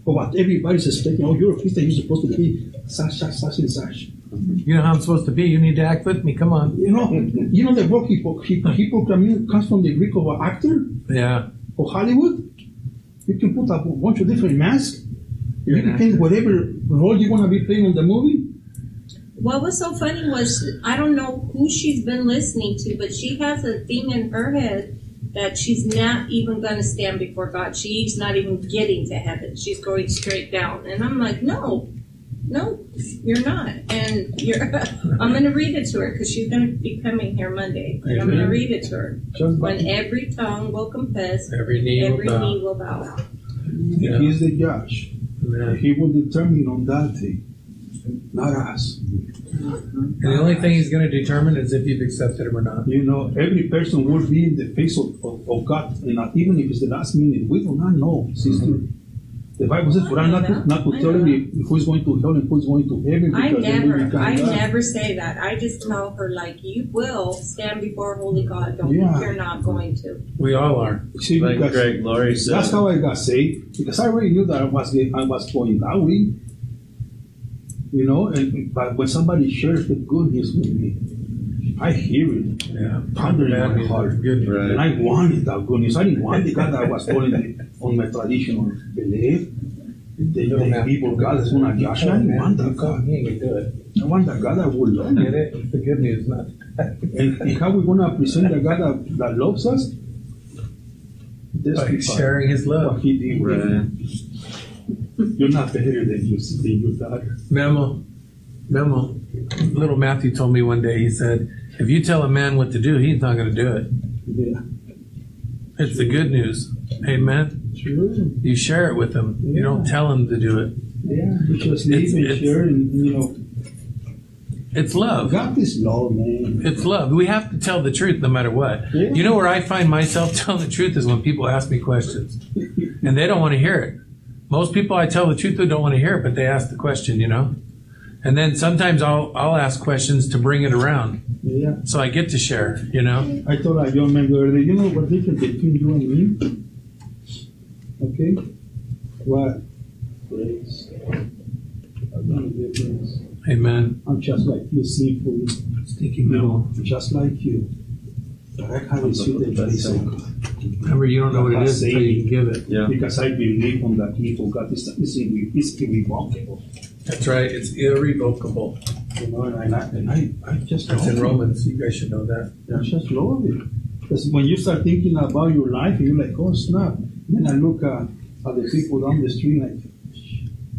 Of what everybody's expecting. Oh, you're a Christian, you're supposed to be such, such, such, and such. You know how I'm supposed to be. You need to act with me. Come on. You know, you know the word hypo, hypo, hypocrite comes from the Greek of an actor Yeah. or Hollywood. You can put a bunch of different masks. You're you an can whatever role you want to be playing in the movie. What was so funny was I don't know who she's been listening to, but she has a thing in her head that she's not even going to stand before God. She's not even getting to heaven. She's going straight down. And I'm like, no, no, you're not. And you're. <laughs> I'm going to read it to her because she's going to be coming here Monday. And I'm going to read it to her. When every tongue will confess, Every knee every will bow. knee will bow. Yeah. He's the judge. Amen. He will determine on that day, not us. And the only thing he's going to determine is if you've accepted him or not. You know, every person will be in the face of, of, of God, and not, even if it's the last minute, we do not know, sister. Mm-hmm. The Bible says, for I'm not to, not to tell you who's going to hell and who's going to heaven. I because then we never, become I God. never say that. I just tell her like, you will stand before holy God. Don't Yeah. you're not going to. We all are. See, Like because Greg Laurie said. that's how I got saved, because I already knew that I was, I was going that way. You know, and but when somebody shares the good news with me, I hear it. Yeah. Ponder in my heart. Right. And I wanted that good news. I didn't want the God that was <laughs> following on my traditional belief. The, the people God is going to judge me. I didn't want that God. He ain't gonna do it. I want that God that will love me. It's the good news, not. And, and how we going to present the God that, that loves us? This By sharing his love. what he did. Right. You're not the better than you than your daughter. Memo, memo. Little Matthew told me one day. He said, "If you tell a man what to do, he's not going to do it." Yeah. It's the good news. Amen. Sure. You share it with him. You don't tell him to do it. Yeah. It's- live and it's- share and, you know, It's love. God is love, man. It's love. We have to tell the truth no matter what. Yeah. You know where I find myself <laughs> telling the truth is when people ask me questions and they don't want to hear it. Most people I tell the truth they don't want to hear it, but they ask the question, you know? And then sometimes I'll, I'll ask questions to bring it around. Yeah. So I get to share, you know? I told a young man the other day, you know what difference between you and me? Okay? What? Grace. I know the difference. Amen. I'm just like you, sinful. Stinky You memo. know, just like you. But I have received the grace. Remember, you don't know what it is until you can give it. Yeah. Because I believe on the gift of God. It's, it's, it's irrevocable. That's right. It's irrevocable. You know, and I, and I, I just That's in. Romans. You guys should know that. I just love it. Because when you start thinking about your life, you're like, oh snap. Then I look uh, at the people down the street like,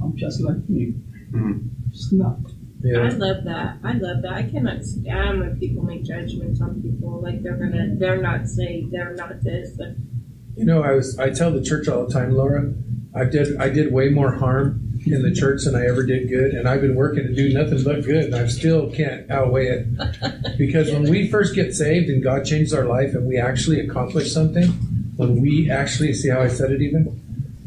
I'm just like me. Mhm. Snap. I love that. I love that. I cannot stand when people make judgments on people like they're gonna, they're not saved, they're not this. You know, I was I tell the church all the time, Laura. I did I did way more harm in the church than I ever did good, and I've been working to do nothing but good, and I still can't outweigh it. <laughs> Because when we first get saved and God changes our life, and we actually accomplish something, when we actually see how I said it, even,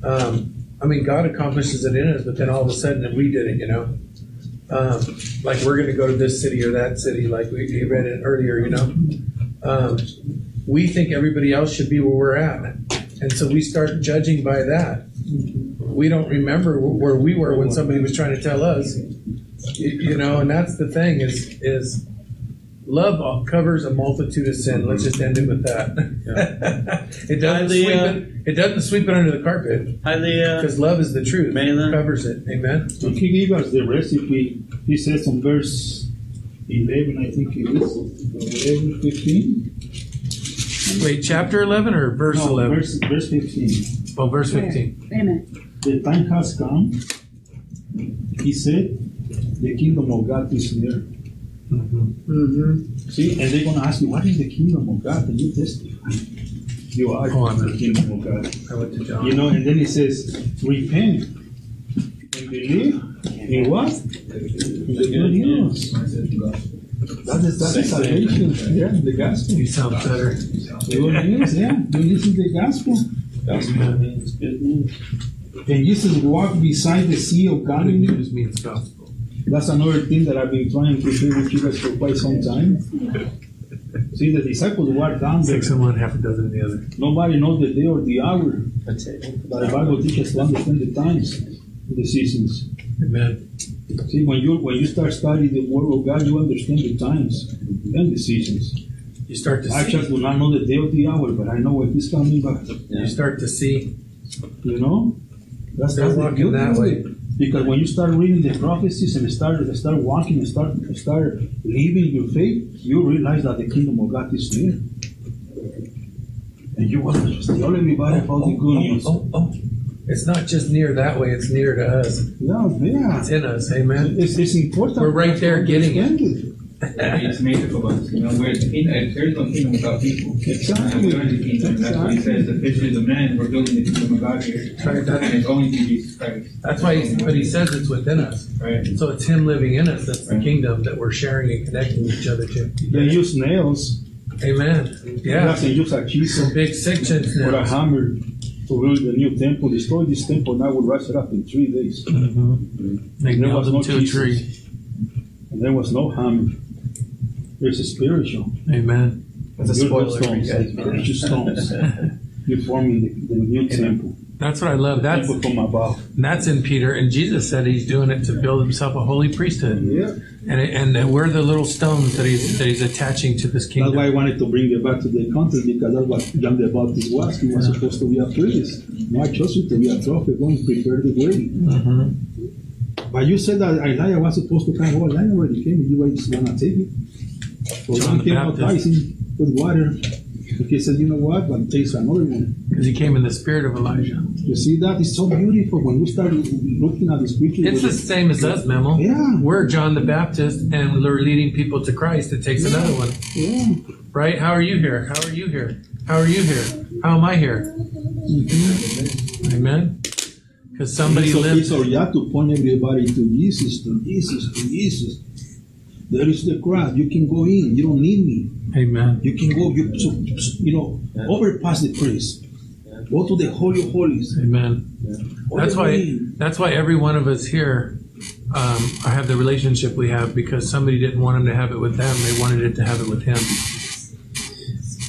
um, I mean, God accomplishes it in us, but then all of a sudden we did it, you know. Um, like we're going to go to this city or that city, like we, read it earlier, you know. Um, we think everybody else should be where we're at. And so we start judging by that. We don't remember where we were when somebody was trying to tell us. You know, and that's the thing is is love covers a multitude of sin. Let's just end it with that. <laughs> it doesn't Highly, sweep uh, it. It doesn't sweep it under the carpet Hi, Leah. because love is the truth. Mela. It covers it. Amen. So he gave us the recipe. He says on verse 11, I think it is, or whatever, 15? Wait, chapter eleven or verse No, eleven? verse, verse 15. Oh, verse fifteen. Wait a minute. The time has come, he said, the kingdom of God is near. Mm-hmm. See, and they're going to ask you, what is the kingdom of God? And you testify. You are Oh, the kingdom of God. I went to John. You know, and then he says, repent and believe in what? The good news. That is, that is salvation. Yeah, the gospel. You sound better. The good news, yeah. You listen to the gospel. Gospel means good news. And Jesus walked beside the sea of Good Galilee. news means gospel. That's another thing that I've been trying to do with you guys for quite some time. See, the disciples walked down there. Six in one, half a dozen in the other. Nobody knows the day or the hour. That's it. But the Bible teaches to understand the times, the seasons. Amen. See, when you when you start studying the Word of God, you understand the times and the seasons. You start to see I see. just do not know the day or the hour, but I know when He's coming back. You start to see. You know, that's They're that's the walking that of way. Because when you start reading the prophecies and start start walking and start start living your faith, you realize that the kingdom of God is near. And you want to just tell everybody about the good news. Oh, oh. oh. It's not just near that way, it's near to us. Yeah, yeah. It's in us. Amen. It's, it's important. We're right there getting it. Understand It's made up of us, you know, where the kingdom, there's no kingdom without people. Exactly. We're the kingdom. That's why he says the fishes of men, we're building the kingdom of God here. Right, that's- And it's only through Jesus Christ. That's why, he, but he says it's within us. Right. So it's him living in us. That's the kingdom that we're sharing and connecting with each other to. They use nails. Amen. He Yeah. doesn't use a chisel Some big sections or a now. hammer to build the new temple. Destroy this temple, and I will rise it up in three days. Mm-hmm. They There nailed was him no to a Jesus. tree. And there was no hammer. There's a spiritual. Amen. That's a Beautiful spoiler for <laughs> you stones, guys. precious stones. You're forming the, the new temple. That's what I love. That's temple from above. that's in Peter, and Jesus said he's doing it to build himself a holy priesthood. Yeah. And and we're the little stones that he's that he's attaching to this kingdom. That's why I wanted to bring it back to the country because that's what John the Baptist was. He was supposed to be a priest. No, I chose you to be a prophet. Go and prepare the way. Mhm. But you said that Elijah was supposed to come. Oh, Elijah already came. You were just gonna take it. So John John the came Baptist. baptizing with water. He said, you know what? But it takes another one. Because he came in the spirit of Elijah. You see that? It's so beautiful when we start looking at the scripture. It's the same as us, Memo. Yeah. We're John the Baptist, and we're leading people to Christ. It takes another one, Yeah. right? How are you here? How are you here? How are you here? How am I here? Mm-hmm. Amen. Because somebody so, lived. So you have to point everybody to Jesus, to Jesus, to Jesus. There is the crowd. You can go in. You don't need me. Amen. You can go. You so, you know overpass the priest. Go to the holy of holies. Amen. All That's why. way. That's why every one of us here um, I have the relationship we have because somebody didn't want him to have it with them; they wanted it to have it with him.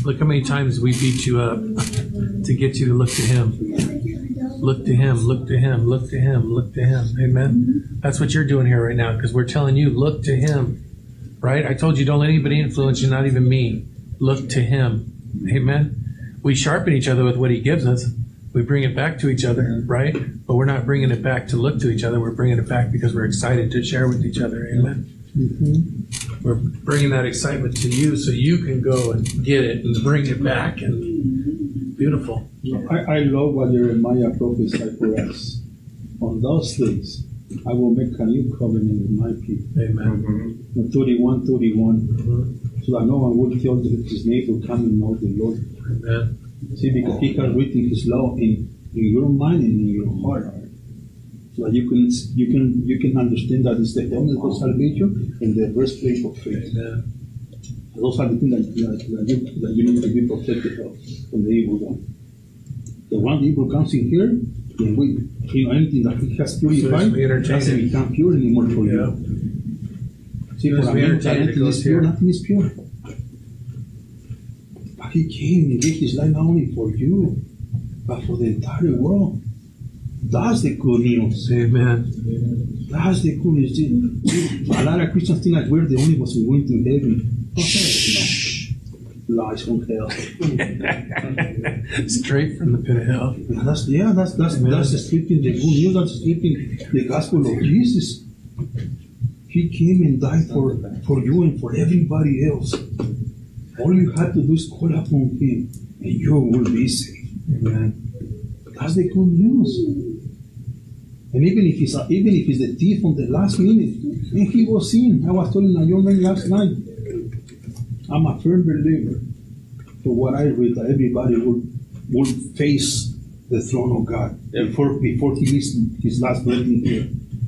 Look how many times we beat you up <laughs> to get you to look to him. Look to him. Look to him. Look to him. Look to him. Amen. That's what you're doing here right now because we're telling you look to him. Right? I told you don't let anybody influence you, not even me. Look to him. Amen. We sharpen each other with what he gives us. We bring it back to each other, mm-hmm. right? But we're not bringing it back to look to each other. We're bringing it back because we're excited to share with each other. Amen. Mm-hmm. We're bringing that excitement to you so you can go and get it and bring it back. And beautiful. I, I love what Jeremiah prophesied for us. On those days, I will make a new covenant with my people. Amen. In 31, 31, mm-hmm. so that no one will tell his neighbor, come and know the Lord. Amen. See, because he has written his law in, in your mind and in your heart. So that you can you can you can understand that it's the helmet of salvation and the breastplate of faith. Amen. Those are the things that, that, that, you, that you need to be protected of from the evil one. The one the evil comes in here, and we you know anything that he has purified we entertain doesn't it. become pure anymore for Yeah. you. See, As for a we man, entertain it, it nothing is pure, here. nothing is pure. But he came and gave his life not only for you, but for the entire world. That's the good news. Amen. That's the good news. See, see, A lot of Christians think like we're the only ones who went to heaven. <laughs> From hell. <laughs> Straight from the pit of hell. Yeah, that's yeah, that's that's that's stripping the good news. That's stripping the gospel of Jesus. He came and died for for you and for everybody else. All you have to do is call upon Him, and you will be saved. Amen. That's the good news. And even if he's even if he's the thief on the last minute, and he was in. I was telling a young man last night. I'm a firm believer for what I read that everybody will will face the throne of God before before he leaves his last breath in here,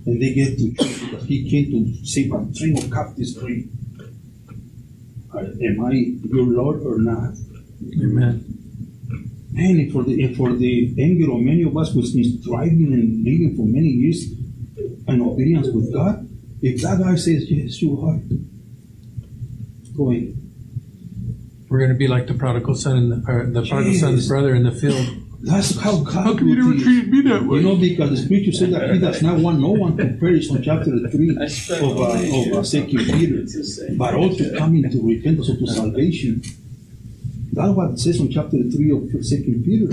and they get to choose because he came to save a string of captives free. Am I your Lord or not? Amen. Man, and for the and for the anger of many of us who's been striving and living for many years in obedience with God, if that guy says yes, you are going. We're going to be like the prodigal son and the, or the prodigal son's brother in the field. That's how God How come you never is. treated me that way? You know, because the scripture said that he does not want no one to perish on chapter 3 of, uh, of uh, Second. Peter, It's the same. but all to come into repentance or to salvation. That's what it says on chapter 3 of Second Peter.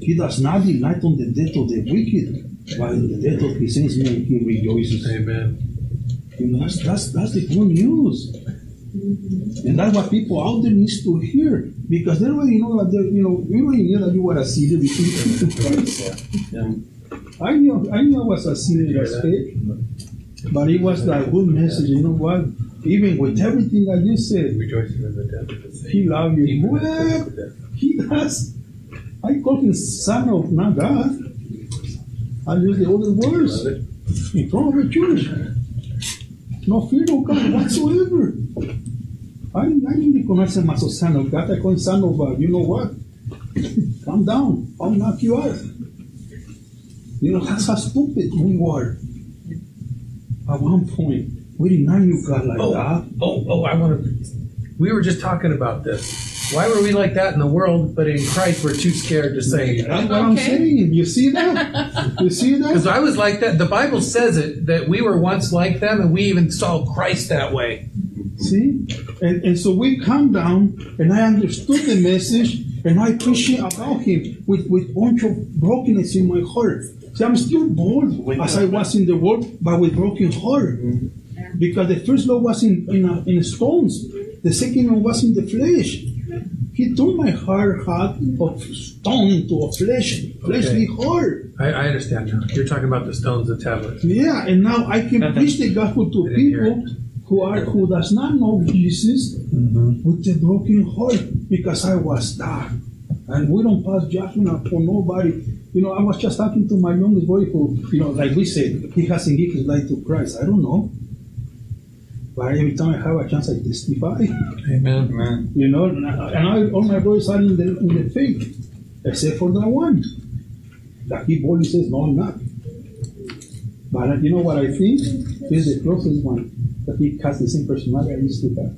He does not delight on the death of the wicked, but in the death of his sins man he rejoices. Amen. You know, that's, that's, that's the good news. And that's what people out there needs to hear. Because they already know that, you know, we already knew that you were a you came. I knew, I knew I was a sinner as fake. But it was that good message, you know what? even with everything that you said, Rejoicing in the death of he loves you. Well, he does. I call him son of not God. I use the other words in front of the church. No fear of God whatsoever. I, I didn't conoce más o son of God. I call him son of God. You know what? <laughs> Calm down. I'll knock you out. You know, that's how stupid we were. At one point, we didn't know you God like Oh, that. oh, oh, I want to. We were just talking about this. Why were we like that in the world, but in Christ we're too scared to say? That's what I'm saying. You see that? You see that? Because I was like that. The Bible says it that we were once like them, and we even saw Christ that way. See? And, and so we come down, and I understood the message, and I appreciate about him with, with bunch of brokenness in my heart. See, I'm still born as I was in the world, but with broken heart. Because the first love was in, in, uh, in stones, the second one was in the flesh. He turned my heart heart of stone to a flesh, fleshly heart. I, I understand now. You're talking about the stones of tablets. Yeah, and now I can preach the gospel to people who are who does not know Jesus mm-hmm. with a broken heart because I was that. And we don't pass judgment upon nobody. You know, I was just talking to my youngest boy who, you know, like we said, he hasn't given his life to Christ. I don't know. But every time I have a chance, I testify. Amen. You know, and I, and I, all my brothers are in the, in the faith, except for that one. That he boldly says, no, I'm not. But you know what I think? He's the closest one. That he has the same personality I used to have.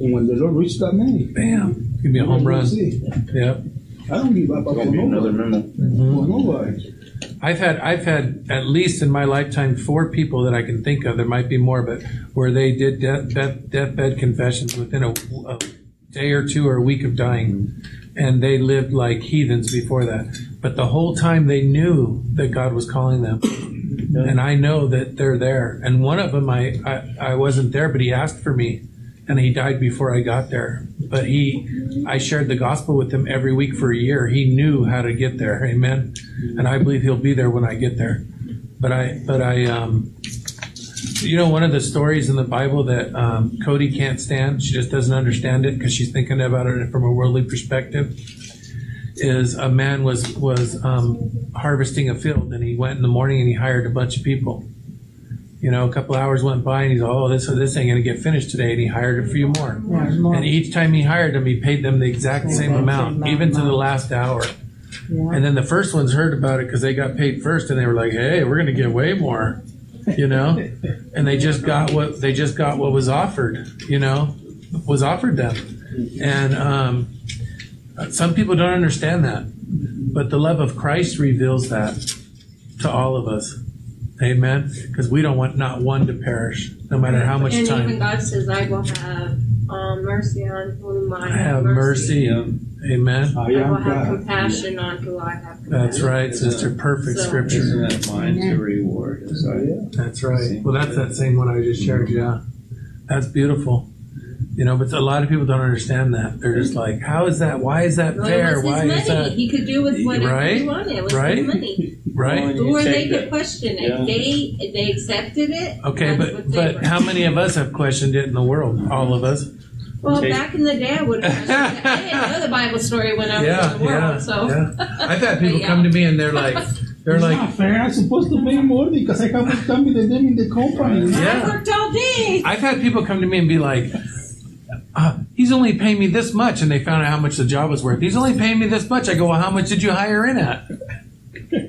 And when the Lord reached that man, Bam. Give me a home run. See, Yep. I don't give up Gonna on be another mm-hmm. nobody. memo. For nobody. I've had I've had at least in my lifetime four people that I can think of. There might be more, but where they did death, death, deathbed confessions within a, a day or two or a week of dying, and they lived like heathens before that. But the whole time they knew that God was calling them, and I know that they're there. And one of them, I, I I wasn't there, but he asked for me, and he died before I got there. But he, I shared the gospel with him every week for a year. He knew how to get there. Amen. And I believe he'll be there when I get there. But I, but I, um, you know, one of the stories in the Bible that um, Cody can't stand, she just doesn't understand it because she's thinking about it from a worldly perspective. Is a man was was um, harvesting a field and he went in the morning and he hired a bunch of people. You know, a couple hours went by and he's oh this this ain't gonna get finished today and he hired a few more. Yeah. And each time he hired them, he paid them the exact same amount, even to the last hour. Yeah. And then the first ones heard about it because they got paid first, and they were like, "Hey, we're going to get way more," you know. <laughs> And they just got what they just got what was offered, you know, was offered them. And um, some people don't understand that, but the love of Christ reveals that to all of us. Amen. Because we don't want not one to perish, no matter how much and time. even God says, I will have um, mercy on whom I, I have mercy. Amen. I I will am have God. compassion on who I have compassion. That's right, sister. Perfect So- scripture. Isn't it mine to reward? Is I That's right. Well, that's that same one I just shared. Yeah, that's beautiful. You know, but a lot of people don't understand that. They're just like, "How is that? Why is that Well, fair? it Why his is that He could do with whatever Right? he wanted. It was Right? his money. right?" you Or they could that- question it. Yeah. They they accepted it. Okay, but but were. how many of us have questioned it in the world? All of us. Well, Take- back in the day, I would. Have I didn't know <laughs> the Bible story when I was Yeah, in the world. yeah, so yeah. I've had <laughs> people Yeah. come to me and they're like, <laughs> they're It's like, not fair. I'm supposed to pay more because I have to come with them in the company. I worked all day. I've had people come to me and be like, uh, he's only paying me this much, and they found out how much the job was worth. He's only paying me this much. I go, well, how much did you hire in at?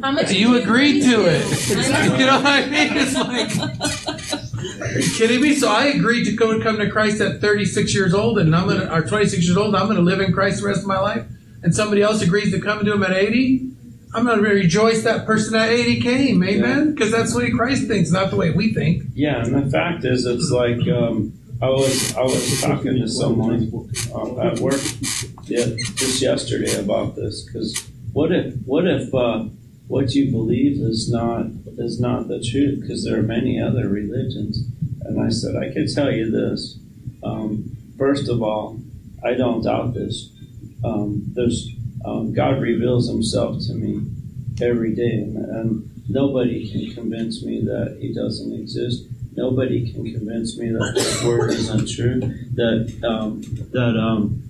How much did You agreed to agree it. I know. <laughs> You know what I mean? It's like, are you kidding me? So I agreed to go and come to Christ at 36 years old, and I'm gonna, or 26 years old. I'm gonna live in Christ the rest of my life. And somebody else agrees to come to Him at 80. I'm gonna rejoice that person at 80 came, amen? Because that's the way Christ thinks, not the way we think. Yeah, and the fact is, it's like um, I was I was talking to someone uh, at work yeah, just yesterday about this because what if what if uh, what you believe is not is not the truth? Because there are many other religions. And I said I could tell you this um, first of all I don't doubt this. Um, there's um, God reveals Himself to me every day and, and nobody can convince me that He doesn't exist nobody can convince me that this word isn't true. That um, that um,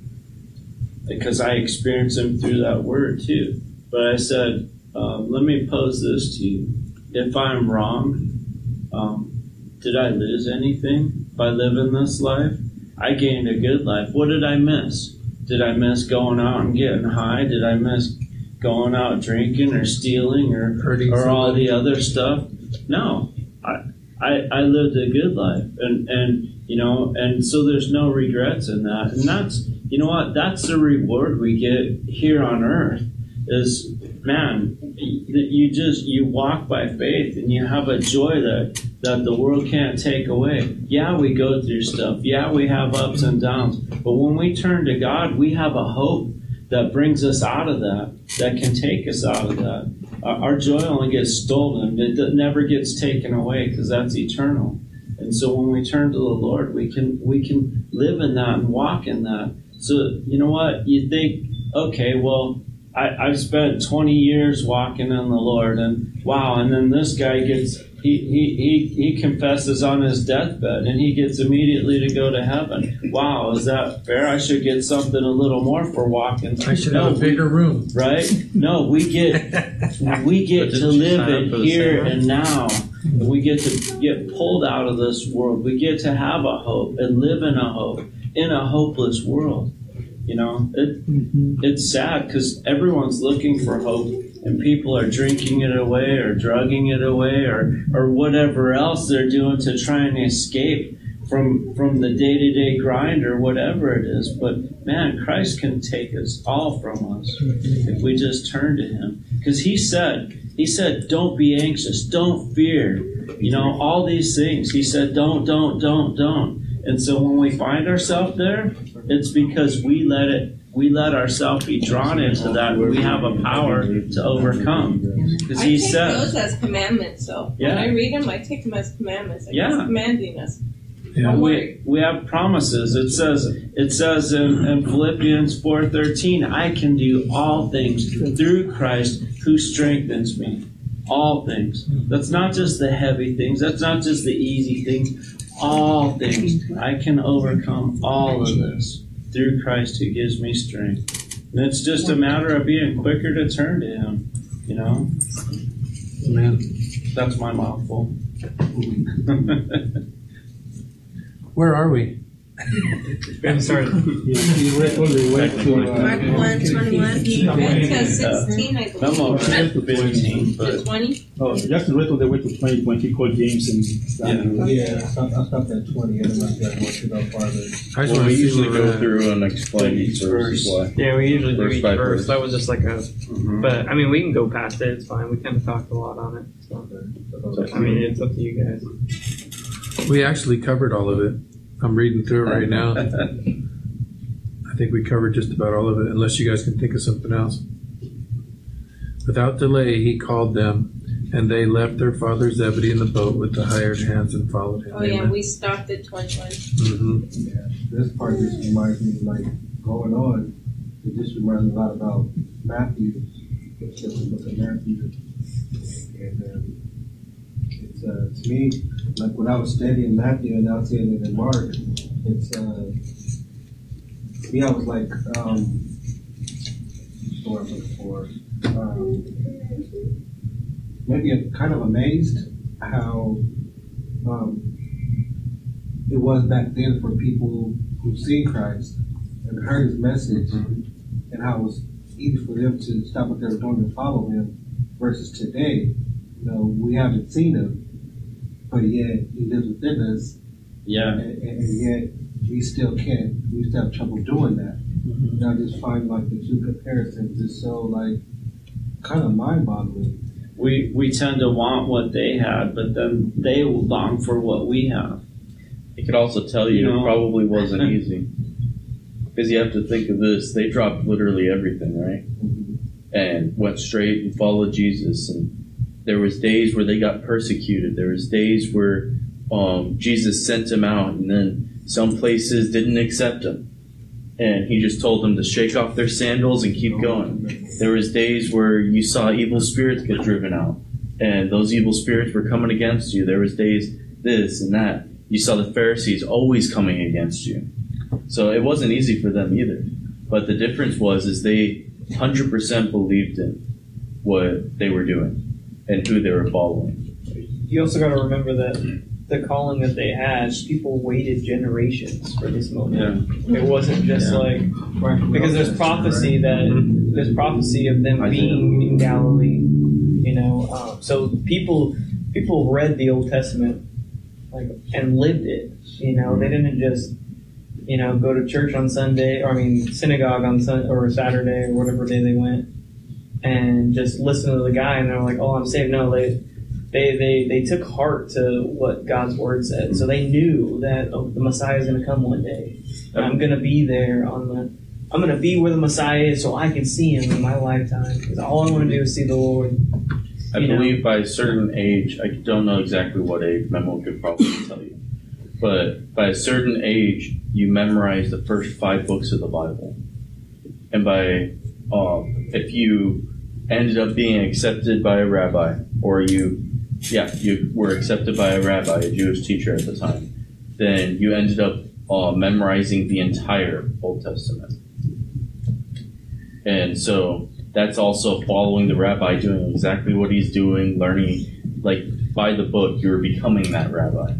because I experienced him through that word too. But I said, um, let me pose this to you: If I'm wrong, um, did I lose anything by living this life? I gained a good life. What did I miss? Did I miss going out and getting high? Did I miss going out drinking or stealing or Hurting or all the other stuff? No, I, I I lived a good life, and and you know, and so there's no regrets in that, and that's you know what that's the reward we get here on earth is man you just you walk by faith and you have a joy that that the world can't take away. Yeah we go through stuff. Yeah we have ups and downs. But when we turn to god we have a hope that brings us out of that that can take us out of that our, joy only gets stolen it never gets taken away because that's eternal. And so when we turn to the lord we can we can live in that and walk in that. So you know what? You think okay well I, I've spent 20 years walking in the Lord, and wow, and then this guy gets, he, he, he, he confesses on his deathbed, and he gets immediately to go to heaven. Wow, is that fair? I should get something a little more for walking. I should No, have a bigger room. right? No, we get we <laughs> get to live sign up in here and now. And we get to get pulled out of this world. We get to have a hope and live in a hope in a hopeless world. You know, it mm-hmm. it's sad because everyone's looking for hope, and people are drinking it away or drugging it away or or whatever else they're doing to try and escape from from the day to day grind or whatever it is. But man, Christ can take us all from us mm-hmm. if we just turn to Him, because He said He said, "Don't be anxious, don't fear." You know, all these things. He said, "Don't, don't, don't, don't." And so when we find ourselves there, it's because we let it, we let ourselves be drawn into that. and We have a power to overcome. Because I he take said, those as commandments, so Yeah. when I read them, I take them as commandments. Like Yeah. He's commanding us. Yeah. We we have promises. It says it says in, in Philippians four thirteen, I can do all things through Christ who strengthens me. All things. That's not just the heavy things. That's not just the easy things. All things. I can overcome all of this through Christ who gives me strength. And it's just a matter of being quicker to turn to Him. You know, Man, that's my mouthful. where are we? We haven't started. He read all way to, uh, Mark one twenty one. It says sixteen, I I'm believe. over fifteen, but twenty? oh, just read all the way to twenty when he called James and Daniel. Yeah, I stopped, I stopped at twenty, and then I got one to go farther. I just Well, want we see usually where we're go through and explain each Each verse. verse. Why. Yeah, we usually do Verse each by verse. verse. That was just like a. Mhm. But I mean, we can go past it. It's fine. We kind of talked a lot on it. So I mean, it's up to you guys. We actually covered all of it. I'm reading through it right now. <laughs> I think we covered just about all of it, unless you guys can think of something else. Without delay, he called them, and they left their father Zebedee in the boat with the hired hands and followed him. Oh yeah, Amen. we stopped at twenty-one. Mm-hmm. Yeah, this part just reminds me, like, going on, it just reminds me a lot about Matthew, it's just the book of Matthew. And, um, it's, uh, to me, like, when I was studying Matthew and now seeing it in Mark, it's, uh, to me, I was like, um, word I'm looking for? Um, maybe I'm kind of amazed how, um, it was back then for people who've seen Christ and heard his message, and how it was easy for them to stop what they were doing and follow him, versus today, you know, we haven't seen him, but yet he lives within us, yeah. and, and, and yet we still can't, we still have trouble doing that. Mm-hmm. And I just find like the two comparisons is so like kind of mind-boggling. we we tend to want what they had, but then they long for what we have. It could also tell you You know? it probably wasn't <laughs> easy. Because you have to think of this. They dropped literally everything, right? Mm-hmm. And went straight and followed Jesus. And there was days where they got persecuted. There was days where um, Jesus sent them out, and then some places didn't accept them. And he just told them to shake off their sandals and keep going. There was days where you saw evil spirits get driven out, and those evil spirits were coming against you. There was days this and that. You saw the Pharisees always coming against you. So it wasn't easy for them either. But the difference was is they 100% believed in what they were doing and who they were following. You also got to remember that the calling that they had, people waited generations for this moment. Yeah. It wasn't just Yeah. like because there's prophecy that there's prophecy of them I being in Galilee. You know, um, so people people read the Old Testament like and lived it. You know, they didn't just you know go to church on Sunday or I mean synagogue on Sun or Saturday or whatever day they went and just listen to the guy and they're like, oh, I'm saved. No, they they, they, they took heart to what God's word said. So they knew that oh, the Messiah is going to come one day. And I'm going to be there on the, I'm going to be where the Messiah is so I can see him in my lifetime. Because all I want to do is see the Lord. I You know. believe by a certain age, I don't know exactly what age, Memo could probably tell you, but by a certain age, you memorize the first five books of the Bible. And by, um, if you ended up being accepted by a rabbi, or you, yeah, you were accepted by a rabbi, a Jewish teacher at the time, then you ended up uh, memorizing the entire Old Testament. And so that's also following the rabbi, doing exactly what he's doing, learning, like by the book, you're becoming that rabbi.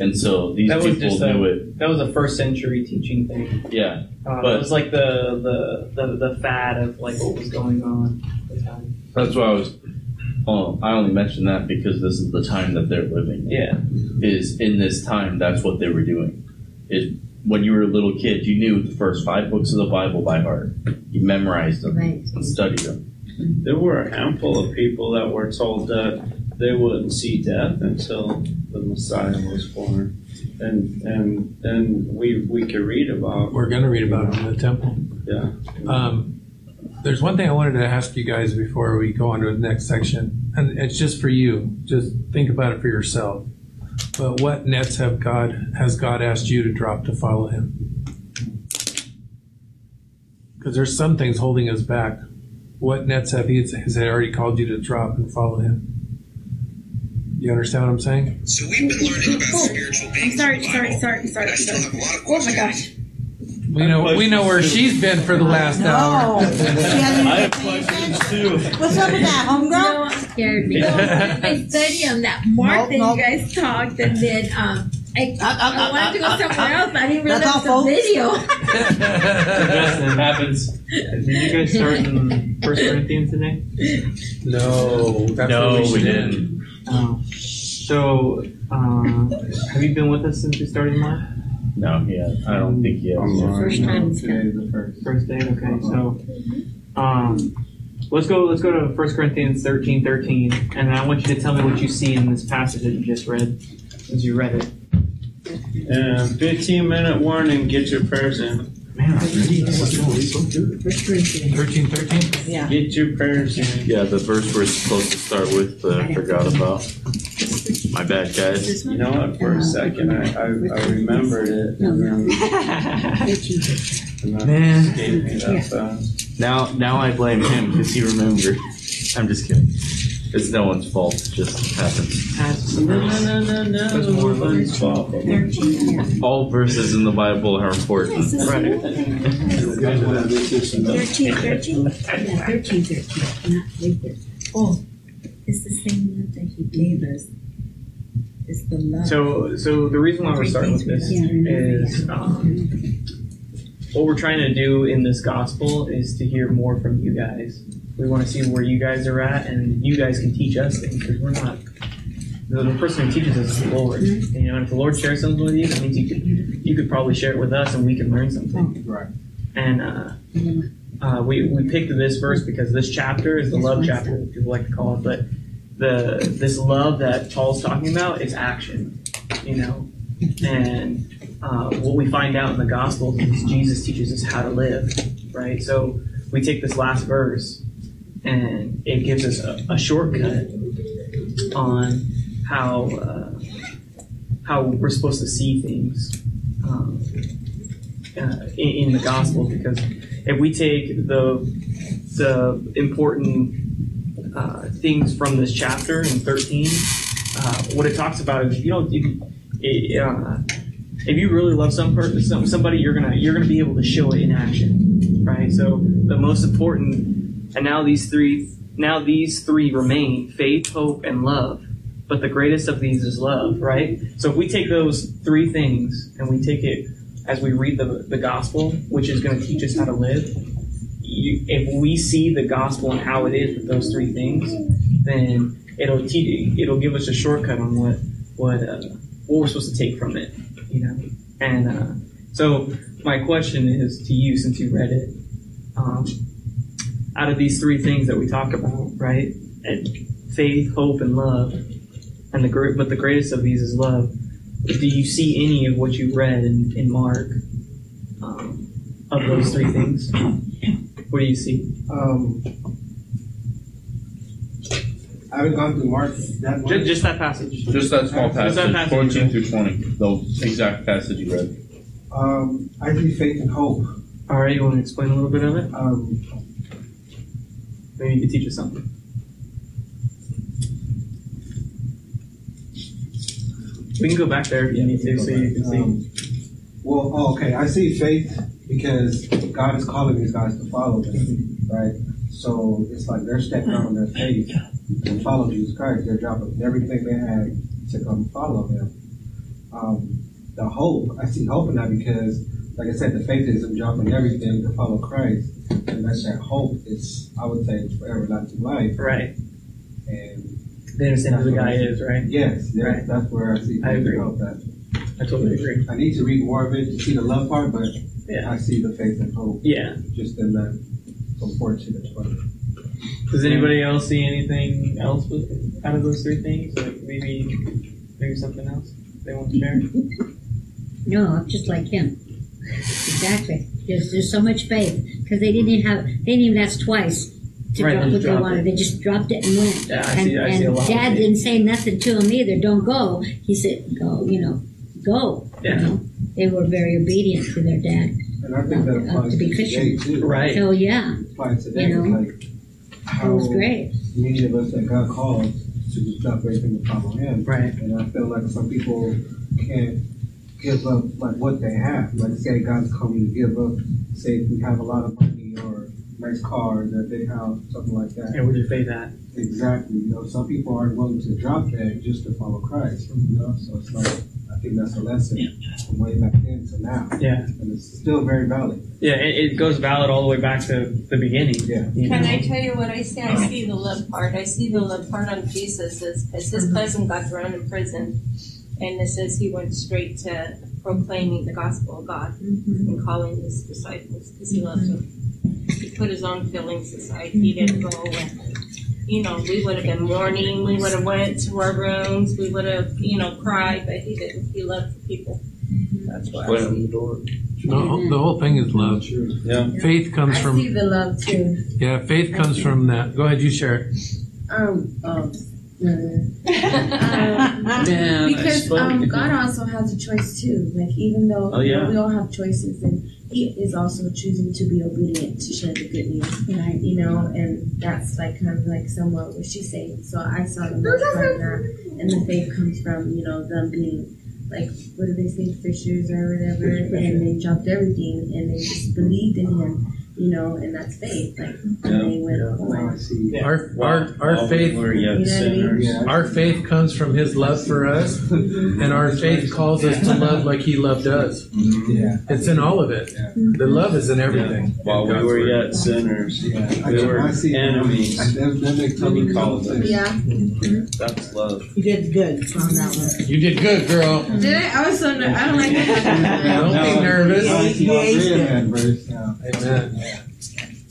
And so these That was people a- knew it. That was a first century teaching thing. Yeah, Uh, But- it was like the, the, the, the fad of like what was going on at the time. That's why I was. Oh, I only mentioned that because this is the time that they're living. in. Yeah. Is in this time, that's what they were doing. Is when you were a little kid, you knew the first five books of the Bible by heart. You memorized them Right. and studied them. There were a handful of people that were told that they wouldn't see death until the Messiah was born, and and then we we could read about We're going to read about it in the temple. yeah. Um, there's one thing I wanted to ask you guys before we go on to the next section, and it's just for you. Just think about it for yourself. But what nets have God has God asked you to drop to follow Him? Because there's some things holding us back. What nets have He has He already called you to drop and follow Him? You understand what I'm saying? So we've been learning about spiritual I'm beings. sorry, the sorry, Bible, sorry, sorry, I still sorry. have a lot of Oh my gosh. We know we know where she's been for the last hour. No. <laughs> She hasn't I even have paid questions attention. too. What's up with that, homegirl? Scared me. No, <laughs> I studied on that mark Nope, that nope. you guys talked, and then um, I, Uh, uh, I wanted to go uh, somewhere uh, else. but I didn't realize that's the all, folks. video. <laughs> Justin, Happens. did you guys start in First Corinthians today? No, that's No, what we should do. didn't. Oh. So, uh, have you been with us since we started Mark? No, yeah, I don't think he has. First time it's Today's the first. First day, okay. So, um, let's go. Let's go to 1 Corinthians thirteen thirteen, and I want you to tell me what you see in this passage that you just read, as you read it. And 15 minute warning. Get your prayers in. Man, I'm reading Thirteen, thirteen. Yeah. Get your prayers in. Yeah, the verse we're supposed to start with, but I forgot about. My bad, guys. You know what? For a second, I I, I remembered it, and then, and then Man. it escaped me that fast. Now, now I blame him because he remembered. I'm just kidding. It's no one's fault. It just happens. No, no, no, no, no. That's more than- One's fault. All verses in the Bible are important. Right. Thirteen, thirteen. Yeah, thirteen, thirteen, not three thirteen. Oh, it's the same love that he gave us. It's the love. So, so the reason why we're starting with this is um, what we're trying to do in this gospel is to hear more from you guys. We want to see where you guys are at, and you guys can teach us things because we're not. The, the person who teaches us is the Lord. And, you know, and if the Lord shares something with you, that means you could you could probably share it with us, and we can learn something. Right. And uh, uh, we we picked this verse because this chapter is the love chapter, as people like to call it. But the this love that Paul's talking about is action, you know. And uh, what we find out in the gospel is Jesus teaches us how to live, right? So we take this last verse, and it gives us a, a shortcut on how uh, how we're supposed to see things um, uh, in, in the gospel. Because if we take the the important uh, things from this chapter in 13, uh, what it talks about is you if, it, uh, if you really love some person, some, somebody, you're gonna you're gonna be able to show it in action, right? So the most important, and now these three now these three remain: faith, hope, and love. But the greatest of these is love, right? So if we take those three things and we take it as we read the, the gospel, which is going to teach us how to live, you, if we see the gospel and how it is with those three things, then it'll teach, it'll give us a shortcut on what what uh, what we're supposed to take from it, you know. And uh, so my question is to you, since you read it, um, out of these three things that we talk about, right? Faith, hope, and love, and the great, but the greatest of these is love. Do you see any of what you read in, in Mark um, of those three things? What do you see? Um, I haven't gone through Mark that much. Just, just that passage. Just that small Just that passage, passage. fourteen through twenty, the exact passage you read. Um, I see faith and hope. All right, you want to explain a little bit of it? Um, Maybe you could teach us something. We can go back there if you need to, so you can see. Um, well, oh, okay. I see faith because God is calling these guys to follow them, right? So it's like they're stepping out on their faith and follow Jesus Christ. They're dropping everything they had to come follow Him. Um, the hope, I see hope in that because, like I said, the faith is them dropping everything to follow Christ, and that's that hope. It's I would say it's for everlasting life, Right. and They understand who the guy is, right? yes, yes, Right. that's where I see I agree. and hope. That I totally agree. I need to read more of it to see the love part, but Yeah. I see the faith and hope Yeah. just in that from 14 to 20. Does anybody else see anything else with, out of those three things? Like maybe, maybe something else they want to share? No, I'm just like him. Exactly. There's there's so much faith because they didn't even have they didn't even ask twice to Right, drop they what they wanted. it. They just dropped it and went. Yeah, I and see- I see a and lot of Dad didn't say nothing to him either. Don't go. He said go. You know, go. Yeah. You know, they were very obedient to their dad. And I think that Uh, applies to to be today Christian. too. Right. So yeah, applies today. You know, like it how was great. many of us that got called to just drop everything to follow Him. Right. And I feel like some people can't give up like what they have. Like say God's calling to give up. Say if we have a lot of money or nice cars or a big house, something like that. And where'd you faith that? Exactly. You know, some people aren't willing to drop that just to follow Christ. You know, so it's like I think that's a lesson from way back then to now, Yeah. and it's still very valid. Yeah, it, it goes valid all the way back to the beginning. Yeah. you Can know? I tell you what I see? I see the love part. I see the love part on Jesus as, as his mm-hmm. cousin got thrown in prison. And it says he went straight to proclaiming the gospel of God mm-hmm. and calling his disciples because he mm-hmm. loves them. He put his own feelings aside. He didn't go and, you know, we would have been mourning. We would have went to our rooms. We would have, you know, cried, but he didn't. He loved the people. That's what I Went see. the door. The whole thing is love. Yeah. Faith comes I from see the love too. yeah. Faith comes from that. Go ahead, you share it. Um, um, <laughs> um, because um. God also has a choice too. Like even though Oh, you know, yeah. we all have choices, and He is also choosing to be obedient to share the good news. Right. You know, and that's like kind of like somewhat what she's saying. So I saw the most part of that, and the faith comes from you know them being like what do they say fishers or whatever, and they dropped everything and they just believed in Him. You know, and that's faith. Like and they went Now on. I. Our our our faith we were You know what I mean? sinners. Yeah, our faith comes from His love for us, and our faith calls us to love like He loved us. yeah. It's in all of it. Yeah. The love is in everything. While we were word. yet sinners, Yeah, I, we were I see enemies. That, that makes total He called sense. us. Yeah. That's love. You did good on that one. You did good, girl. Did I? I was so ner- I don't like that. Don't be nervous. I see You y'all aced it. that verse now. Amen.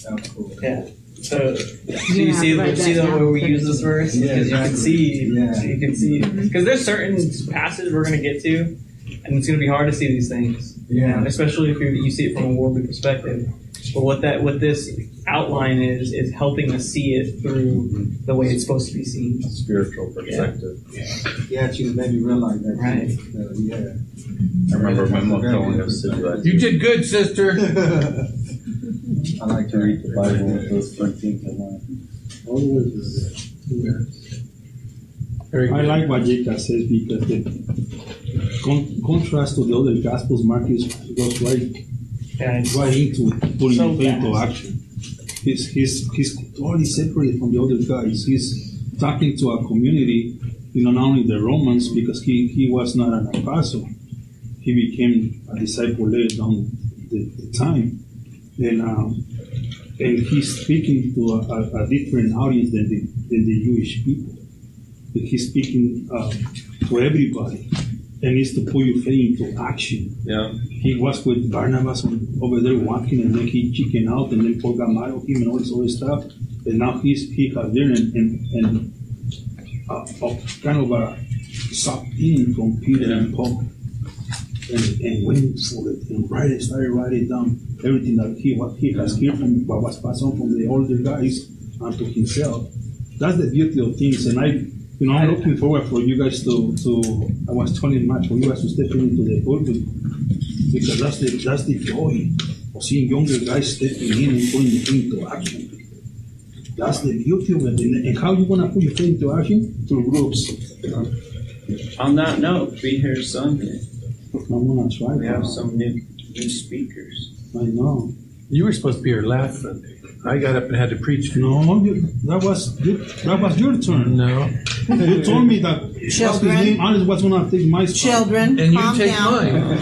Yeah. Cool. Yeah. So, so You you see, to write see the way we use this verse Yeah, because you can see, Yeah. you can see, because there's certain passages we're gonna get to, and it's gonna be hard to see these things. you Yeah. know, especially if you you see it from a worldly perspective. But what that what this outline is is helping us see it through the way it's supposed to be seen. Spiritual perspective. Yeah, she made me realize that. Right. So, yeah. I remember my mom telling us to do that. You did good, sister. <laughs> I like To read the Bible with those 13 to 1. Very I like what Jake says because the con- contrast to the other gospels, Marcus goes right, Yeah, it's right into putting So into action. He's, he's, he's totally separate from the other guys. He's talking to a community, you know, not only the Romans, because he, he was not an apostle. He became a disciple later down the, the time. And, um, and he's speaking to a, a, a different audience than the, than the Jewish people. But he's speaking uh, to everybody and needs to put your faith into action. Yeah. He was with Barnabas over there walking and then he chicken out and then Paul got mad at him and all this other stuff. And now he's he has there and, and, and uh, uh, kind of uh, sucked in from Peter and Paul and, and for it and write it, started writing down everything that he what he has heard from what was passed on from the older guys and to himself. That's the beauty of things, and I, you know, I'm looking forward for you guys to to. I was telling Matt for you guys to step into the pulpit because that's the that's the joy of seeing younger guys stepping in and going into action. That's the beauty of it, and, and how you gonna put your faith into action through groups. On that note, be here Sunday. I'm gonna try. We have some new new speakers. I know. You were supposed to be here last Sunday. I got up and had to preach. No, you, that was you, that was your turn. No. You told me that what's his Children. name? Alice was gonna take my spot. Children, And you calm take down. mine.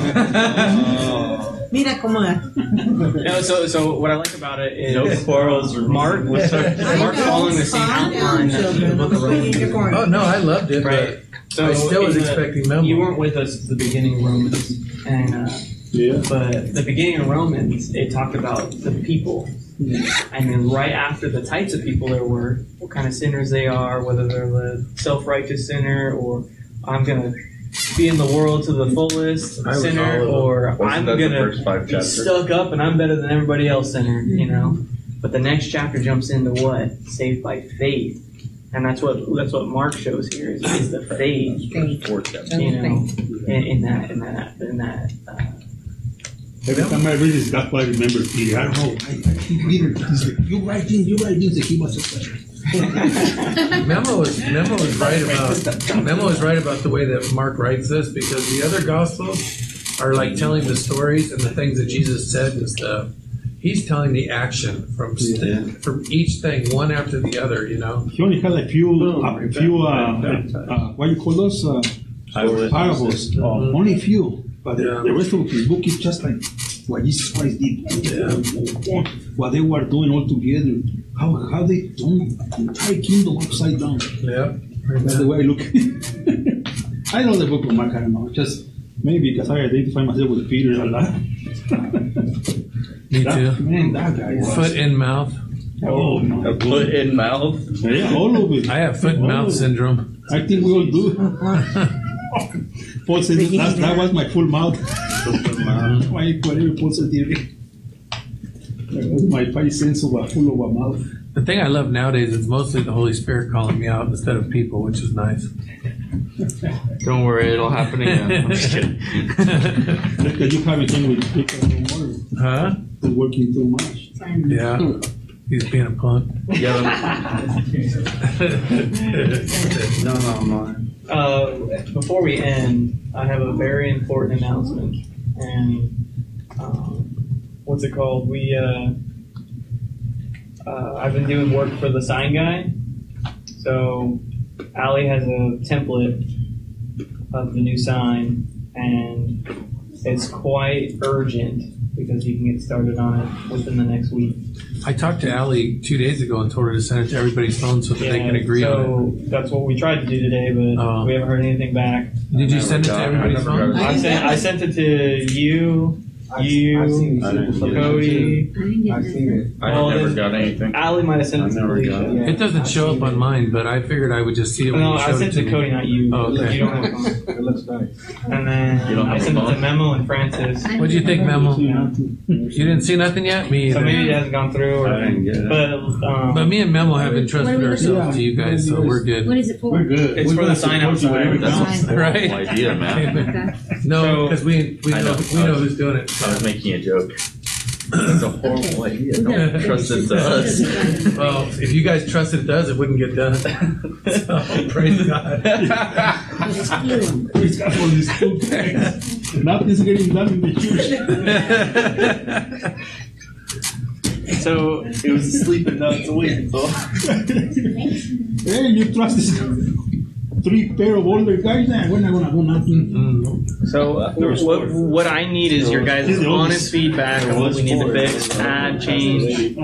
<laughs> <laughs> <laughs> Oh. Mira cómo es. No, so so what I like about it is No quarrels or Mark was I Mark know, following the same calm outline down, that the children. book of Don't put you in your Romans. Oh, no, I loved it, Right. but I still was in the- expecting Memo. You weren't with us at the beginning of Romans, and uh, Yeah. but the beginning of Romans it talked about the people, and then right after the types of people there were, what kind of sinners they are, whether they're the self-righteous sinner or I'm gonna be in the world to the fullest I was sinner, all of them. or Wasn't I'm that the gonna first five be chapters? stuck up and I'm better than everybody else sinner, you know. But the next chapter jumps into what saved by faith, and that's what that's what Mark shows here is, is the faith Faith. Four chapters. you know, in, in that, in that, in that. Uh, Every time I read this, that's what I remember Peter. I don't know. I, I think Peter, he's like, you write in, you write in, so he must have said. <laughs> Memo is Memo was right about Memo was right about the way that Mark writes this because the other gospels are like telling the stories and the things that Jesus said and stuff. He's telling the action from st- from each thing, one after the other. You know. He only had a few, a few, uh, uh, what you call those? Uh, parables. Only a few. But the, the rest of his book is just like what Jesus Christ did. What they were doing all together. How, how they turned the entire kingdom upside down. Yeah. That's the way I look. I know the book of Mark, I don't know. Just maybe because I identify myself with Peter a lot. Me <laughs> That- too. Man, that guy was. Foot in mouth. Oh my A foot in mouth. Yeah, all of it. I have foot and mouth syndrome. I think we all do. <laughs> Paul said that, that was my full mouth. My whatever Paul said here. That was my five cents of a full of a mouth. The thing I love nowadays is mostly the Holy Spirit calling me out instead of people, which is nice. Don't worry, it'll happen again. <laughs> I'm just kidding. Because you haven't done with people no more. Huh? They're working too much. Yeah. He's being a punk. Yeah, No, no, no. uh, before we end, I have a very important announcement, and um, what's it called? We uh, uh, I've been doing work for the sign guy, so Ali has a template of the new sign, and it's quite urgent because you can get started on it within the next week. I talked to Allie two days ago and told her to send it to everybody's phone so that they can agree so on that's what we tried to do today, but Oh. we haven't heard anything back. it. Did you send it to everybody's phone? I sent I sent it to you, you, I've didn't get it. Cody. I've seen it. I Well, never then- got anything. Ali might have sent I it to never Alicia. it. Yeah. It doesn't show up on mine, but I figured I would just see it when No, you I showed sent it it to to Cody, me. not you. Oh, okay. You don't have a phone. It looks nice. And then You don't I have a sent it to phone? Memo and Francis. What'd you think, Memo? You didn't see nothing yet? Me So either. maybe it hasn't gone through, or, I didn't get it. but um, But me and Memo have entrusted What we ourselves to you guys, so we're good. What is it for? We're good. It's We're for the gonna sign support you outside. wherever That's a you horrible Right. idea, man. <laughs> Okay. No, So- because we we I know know. we know who's doing it. I was making a joke. That's a horrible idea. Don't trust it to us. <laughs> Well, if you guys trusted it does, it wouldn't get done. <laughs> So, praise God. Praise God for these two things. Nothing's getting done in the church. So It was sleeping nuts a week, so. hey, you trust this three pair of older guys? Nah, we're not gonna do nothing. So uh, what what I need is your guys' honest feedback on what we need to fix, add, change.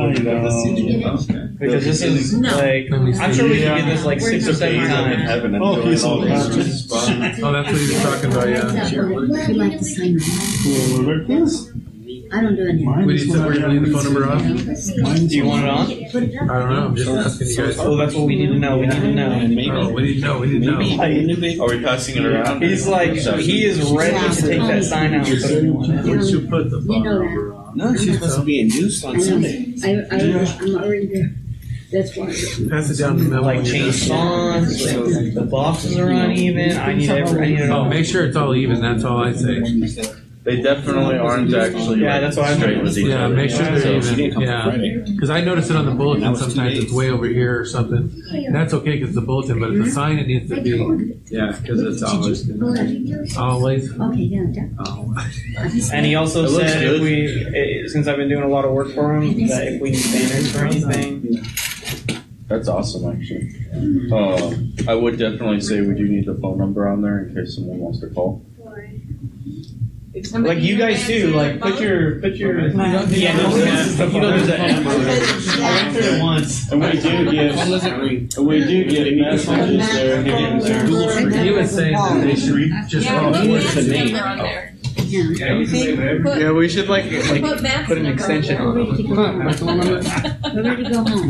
Because this is like I'm sure we can get this like six or seven times. Oh, he's all Oh, that's what he was talking about, yeah. You like to sign that? Roberta's? I don't do any. We need to, we're gonna leave the phone number on? Do you want it on? I don't know, I'm just asking you guys. Oh, that's what we need to know. We need to know. Oh, we need to know, we need to know. Are we passing it around? He's like he is ready to take that sign out. and put it on. Where'd you put the You phone know number that. on? No, she's supposed to be in use I on know. Sunday. I, I, I'm already there. That's why. Pass it down to Mel. Like change fonts, like, the boxes are uneven. I need every. I need it Oh, all. make sure it's all even, that's all I say. They definitely aren't actually. Yeah, that's what I'm straight with each Yeah, other. make sure they're even, yeah. Because I notice it on the bulletin, sometimes it's way over here or something. That's okay because it's a bulletin, but if the sign, it needs to be Yeah, because it's always always. Okay, yeah, that. And he also It looks said good. if we, eh, since I've been doing a lot of work for him, that if we need banners for anything, That's awesome, actually. Uh, I would definitely say we do need the phone number on there in case someone wants to call. Like you guys too, like put your put your yeah, no, you know there's an. I went through it once. And we do get, Phone doesn't ring. and we do get messages there here and there. He was saying that they should just Yeah, call put it the name. Number on there. Yeah. Put, Yeah, we should like like put put an extension on on there. it. We're ready to go home.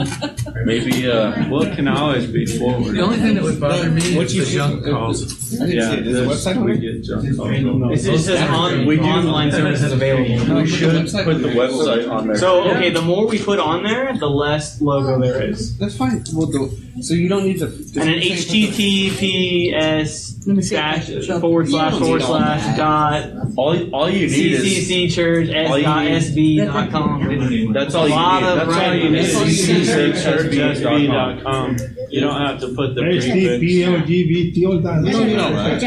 Maybe, uh, What can always be forward? The only thing that would bother me What is you the junk calls. I didn't Yeah, it. Is the this- website we there? get junk calls. It just says on, We do- online services available. we should put the website on there. So okay, the more we put on there, the less logo there is. That's fine. We'll do. So you don't need to. And an HTTPS dash forward slash forward slash dot All, all you need is, CCC church All you dot need- SB dot com. that's all A you need. That's all you writing. need. CCCHurchSB.com. You don't have to put the HTTP, prefix. LGBT, all that. You don't need that.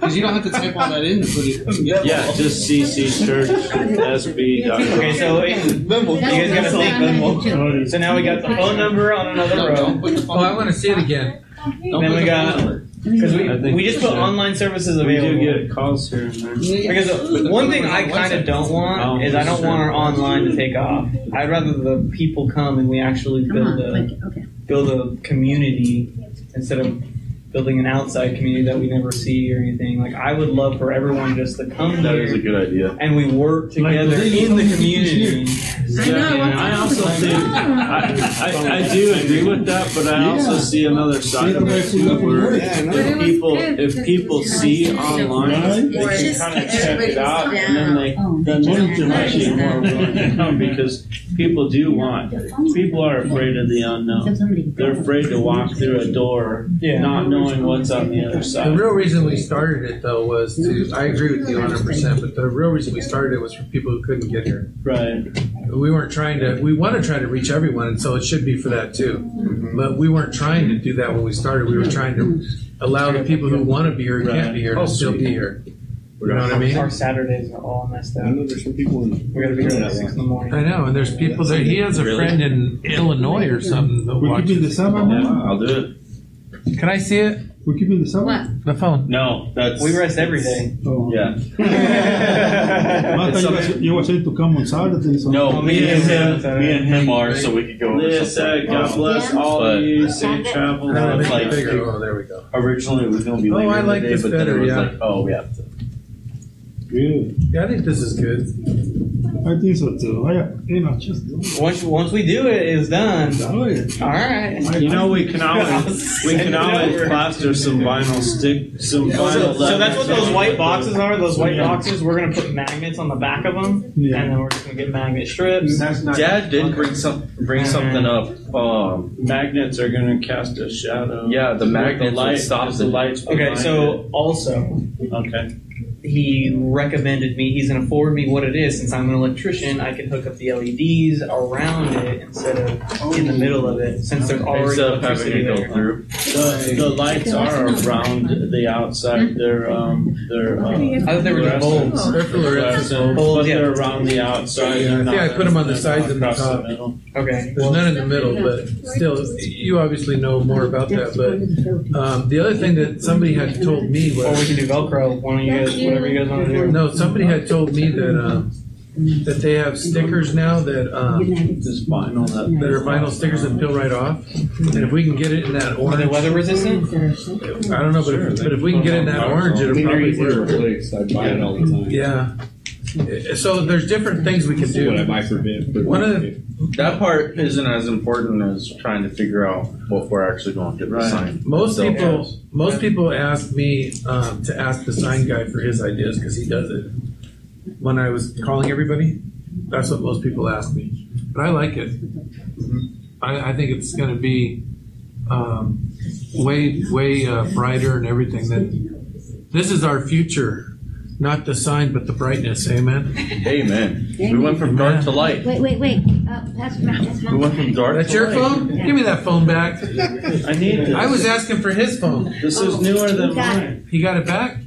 Because you don't have to type all that in to put it. Yeah, just CCChurchSB.com. Okay, so it, you guys gotta think. So now we got the phone number on another row. put the Oh. I want to see it again. Oh don't Then we got- Because I we, think we just put should. online services We available. do get calls here and there. Because the one thing I kind of don't want Oh, is I don't want our online to take off. I'd rather the people come and we actually come build on, a like, okay. build a community instead of building an outside community that we never see or anything. Like I would love for everyone just to come That is a here good idea. and we work together in the community. Yeah, I also think, I, I, I do agree with that, but I also see another side of it too, where if people, if people see online, they can kind of check it out, and then they, then they're actually more willing to come, because people do want, people are afraid of the unknown. They're afraid to walk through a door, Yeah. not knowing what's on the other The side. real reason we started it though was to, I agree with you hundred percent, but the real reason we started it was for people who couldn't get here. Right. We weren't trying to, we want to try to reach everyone, and so it should be for that too. Mm-hmm. But we weren't trying to do that when we started. We were trying to allow the people who want to be here, who can't be here, to still be here. You know what I mean? Our Saturdays are all messed up. I know there's some people in. We gotta be here at six in the morning. I know, and there's people there. He has a friend in Illinois or something that We could do the watches. Sabbath Yeah. I'll do it. Can I see it? We're keeping the Sabbath? What? The phone. No, that's. We rest every day. Oh. Yeah. <laughs> I thought you were- you were saying to come on Saturday. so- No, me and him, me and him are, so we could go over Leah something. said, God bless all of you, safe travels. No, it's like- bigger. Oh, there we go. Originally, it was gonna be Oh, later I in the like day, this but then better, it was yeah. like, oh, we have to. Good. Yeah, I think this is good. I think so too. I, you know, just do it. Once once we do it, it's done. Do it. All right. You know, we can always, <laughs> we can always plaster some vinyl stick, some So, vinyl. so that's what those white boxes are. Those white Yeah. boxes. We're gonna put magnets on the back of them, Yeah. and then we're just gonna get magnet strips. Dad did bring some, bring something up. Um, Magnets are gonna cast a shadow. yeah, the With magnets light, would stop because the the lights. Okay, behind so also it. Okay. He recommended me. He's going to forward me what it is. Since I'm an electrician, I can hook up the LEDs around it instead of in the middle of it. Since there's already Instead of having electricity it go there. through. The, the lights are around the outside. They're um they're. Uh, I thought they were just bulbs. They're fluorescent. Bulbs, but they're around the outside. They're not Yeah, I put them on the sides and the across top. middle. Okay. There's none in the middle, but still, you obviously know more about that. But um, the other thing that somebody had told me Or we was can do Velcro. One of you guys, whatever you guys want to do. no, somebody had told me that um, that they have stickers now that um, Just vinyl that. that are vinyl stickers that peel right off. And if we can get it in that Are they orange, weather resistant? I don't know, but if, but if we can get it in that orange, it'll probably work. I buy it all the time. Yeah. So there's different things we can What I do. buy for One of the That part isn't as important as trying to figure out what we're actually going to get the sign. Most So- people, most people ask me um, to ask the sign guy for his ideas because he does it. When I was calling everybody, that's what most people ask me. But I like it. I, I think it's going to be um, way, way uh, brighter and everything. That this is our future, not the sign, but the brightness. Amen. Amen. We went from dark to light. Wait, wait, wait. Uh, that's, that's We went from dark That's to your light. phone. Give me that phone back. I need this. I was asking for his phone. This is newer than mine. He got it back.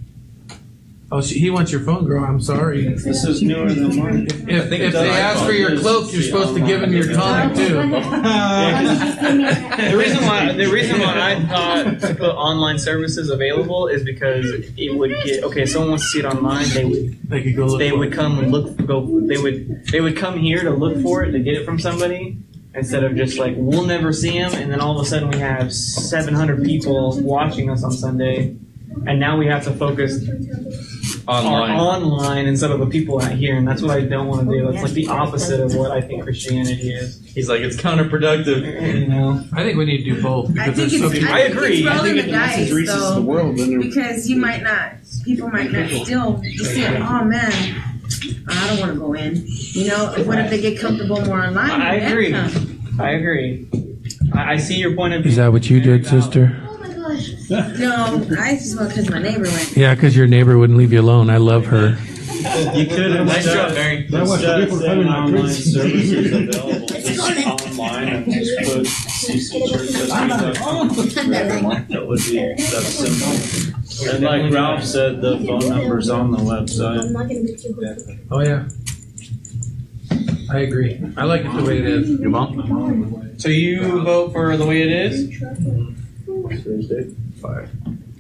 Oh, she, he wants your phone, girl. I'm sorry. This is newer than mine. If, think if they ask for your cloak, you're supposed to give him your tunic too. <laughs> The reason why the reason why I thought to put online services available is because it would get okay. If someone wants to see it online, they would They could go look. they for would it. come and look go they would they would come here to look for it to get it from somebody instead of just like we'll never see them and then all of a sudden we have 700 people watching us on Sunday and now we have to focus Online. online instead of the people out here and that's what I don't want to do. Oh, it's like the opposite of what I think Christianity is. He's like, it's counterproductive. You know. I think we need to do both I because think there's so it's, many. I I think agree. It's I rolling think the if the message dice, reaches the though, world, then they're because you might not, people might not still just say, "Oh man, I don't want to go in." You know, what if they get comfortable more online? I Then agree. I agree. I, I see your point of view. Is that what you did, uh, sister? No, I just want because my neighbor went. Yeah, because your neighbor wouldn't leave you alone. I love her. You could have Nice job, Mary. That was Instead of people saying having online services available, just online and just put. That would be that simple. And like Ralph said, the phone number's on the website. Oh yeah. I agree. I like it the way it is. Your mom? So you vote for the way it is? Thursday.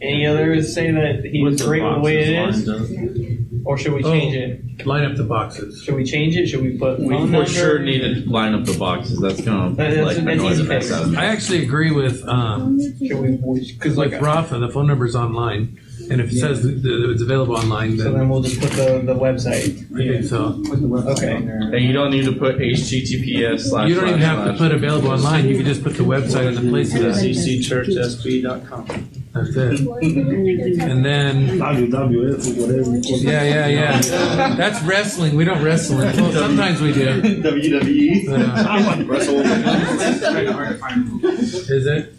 Any others say that he's With the great with the way it boxes is? lined up. Or should we Oh. change it? Line up the boxes. Should we change it? Should we put We phone for number? sure need to line up the boxes. That's gonna That- that's like an annoy easy the mess fix. out of me. I actually agree with um, Should we? Because like, with Rafa. The phone number's online, and if it says that that it's available online, so then then we'll just put the, the website. I think so. Okay. And you don't need to put HTTPS slash. You don't even slash have to slash. put available online. You can just put the website in the place of that. ccchurchsb.com. That's it. And then WWF or whatever. yeah, yeah, yeah. That's wrestling. We don't wrestle. in- Well, sometimes we do. WWE. Uh, I want to wrestle. is it?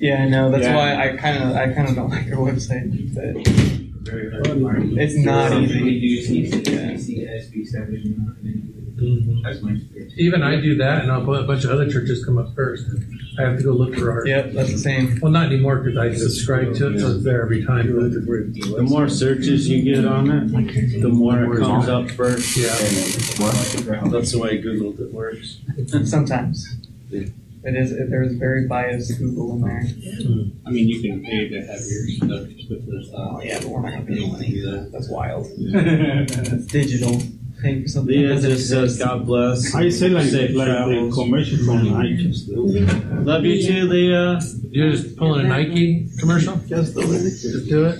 Yeah, I know. That's Yeah. why I kind of I kind of don't <laughs> like our website. But it's not easy. Mm-hmm. Even I do that, and I'll a bunch of other churches come up first. I have to go look for ours. Yep, that's the same. Well, not anymore because I subscribe to it, so it's there every time. The more searches you get on it, the more it comes up first. Yeah. That's the way Google it works. Sometimes. It is. There's very biased Google in there. I mean, you can pay to have your stuff put for stuff. Oh yeah, but we're not gonna pay money for that. That's wild. It's <laughs> digital. Paying for something. Leah that just says, exist. God bless. I say like Safe like the travels. commercial from Nike. Mm-hmm. Love you too, Leah. You're just pulling a Nike commercial? Just the way Just do it.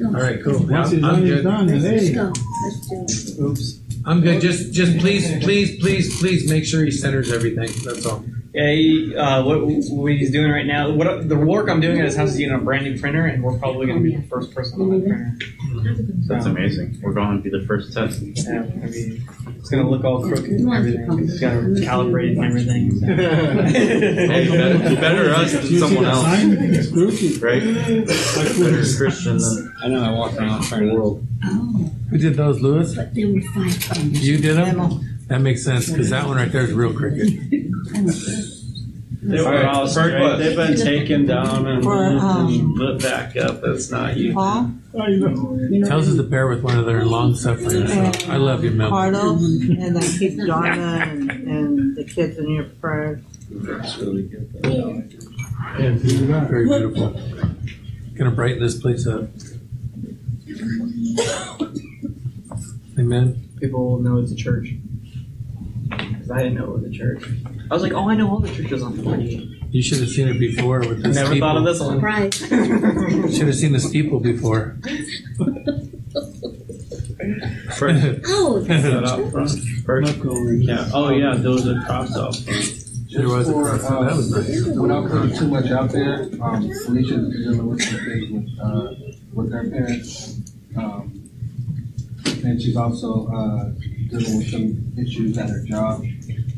<laughs> All right, cool. Once it's I'm done, it's good. done. and Let's Hey, go. Let's do it. Oops. I'm good. Just, just please, please, please, please make sure he centers everything. That's all. Yeah, he, uh, what, what he's doing right now, what the work I'm doing at his house is using a brand new printer, and we're probably going to be the first person on that printer. That's amazing. We're going to be the first test. Yeah, I mean, it's going to look all crooked and everything. 'cause It's got to calibrate and everything. so. Hey, better, better us than someone else, right? Better Christian than. I know. I walked around trying to world. Who did those, Lewis? But there were five things. You did them? That makes sense because that one right there is real cricket. They were all straight. They've been taken down and, For, um, and put back up. That's not you. Paul Tells us to bear with one another in long suffering. So I love you, Mel. Cardo, and then keep Donna and, and the kids in your prayers. That's really good. Very beautiful. Gonna brighten this place up. <laughs> Amen. People will know it's a church. Because I didn't know it was a church. I was like, oh, I know all the churches on 48. You should have seen it before with the Never steeple. thought of this one. Surprise. <laughs> Should have seen the steeple before. <laughs> Oh, Is that out front? First, yeah. Oh yeah, those are crossed out front. There was a For, cross. uh, That was nice. Without putting too much out there, um, Felicia's dealing with some things with, uh, with her parents. And she's also, uh, dealing with some issues at her job.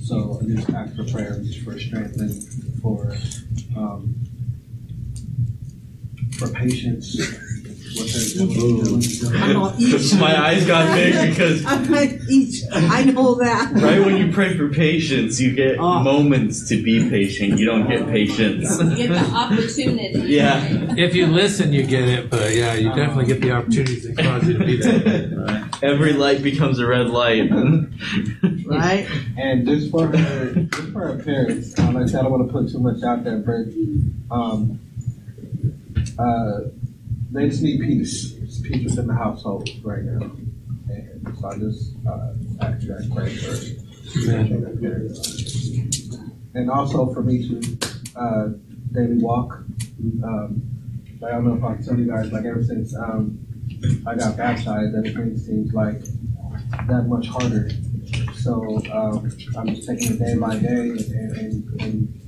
So I just ask for prayers for strength and for, um, for patience with her. dealing- each. My eyes got big <laughs> because I'm like each. I know that. right when you pray for patience, you get Oh. moments to be patient. You don't get patience. You get the opportunity. Yeah. If you listen, you get it, but yeah, you definitely get the opportunities that cause you to be there. <laughs> Every light becomes a red light. <laughs> Right? And just for her, just for her parents, um, like I said, I don't want to put too much out there, but um, uh, they just need peace. Just peace within the household right now. And so I just uh, ask you guys pray for. And also for me to uh, daily walk. Um, I don't know if I can tell you guys, like ever since um, I got baptized, everything seems like that much harder. So um, I'm just taking it day by day and, and, and, and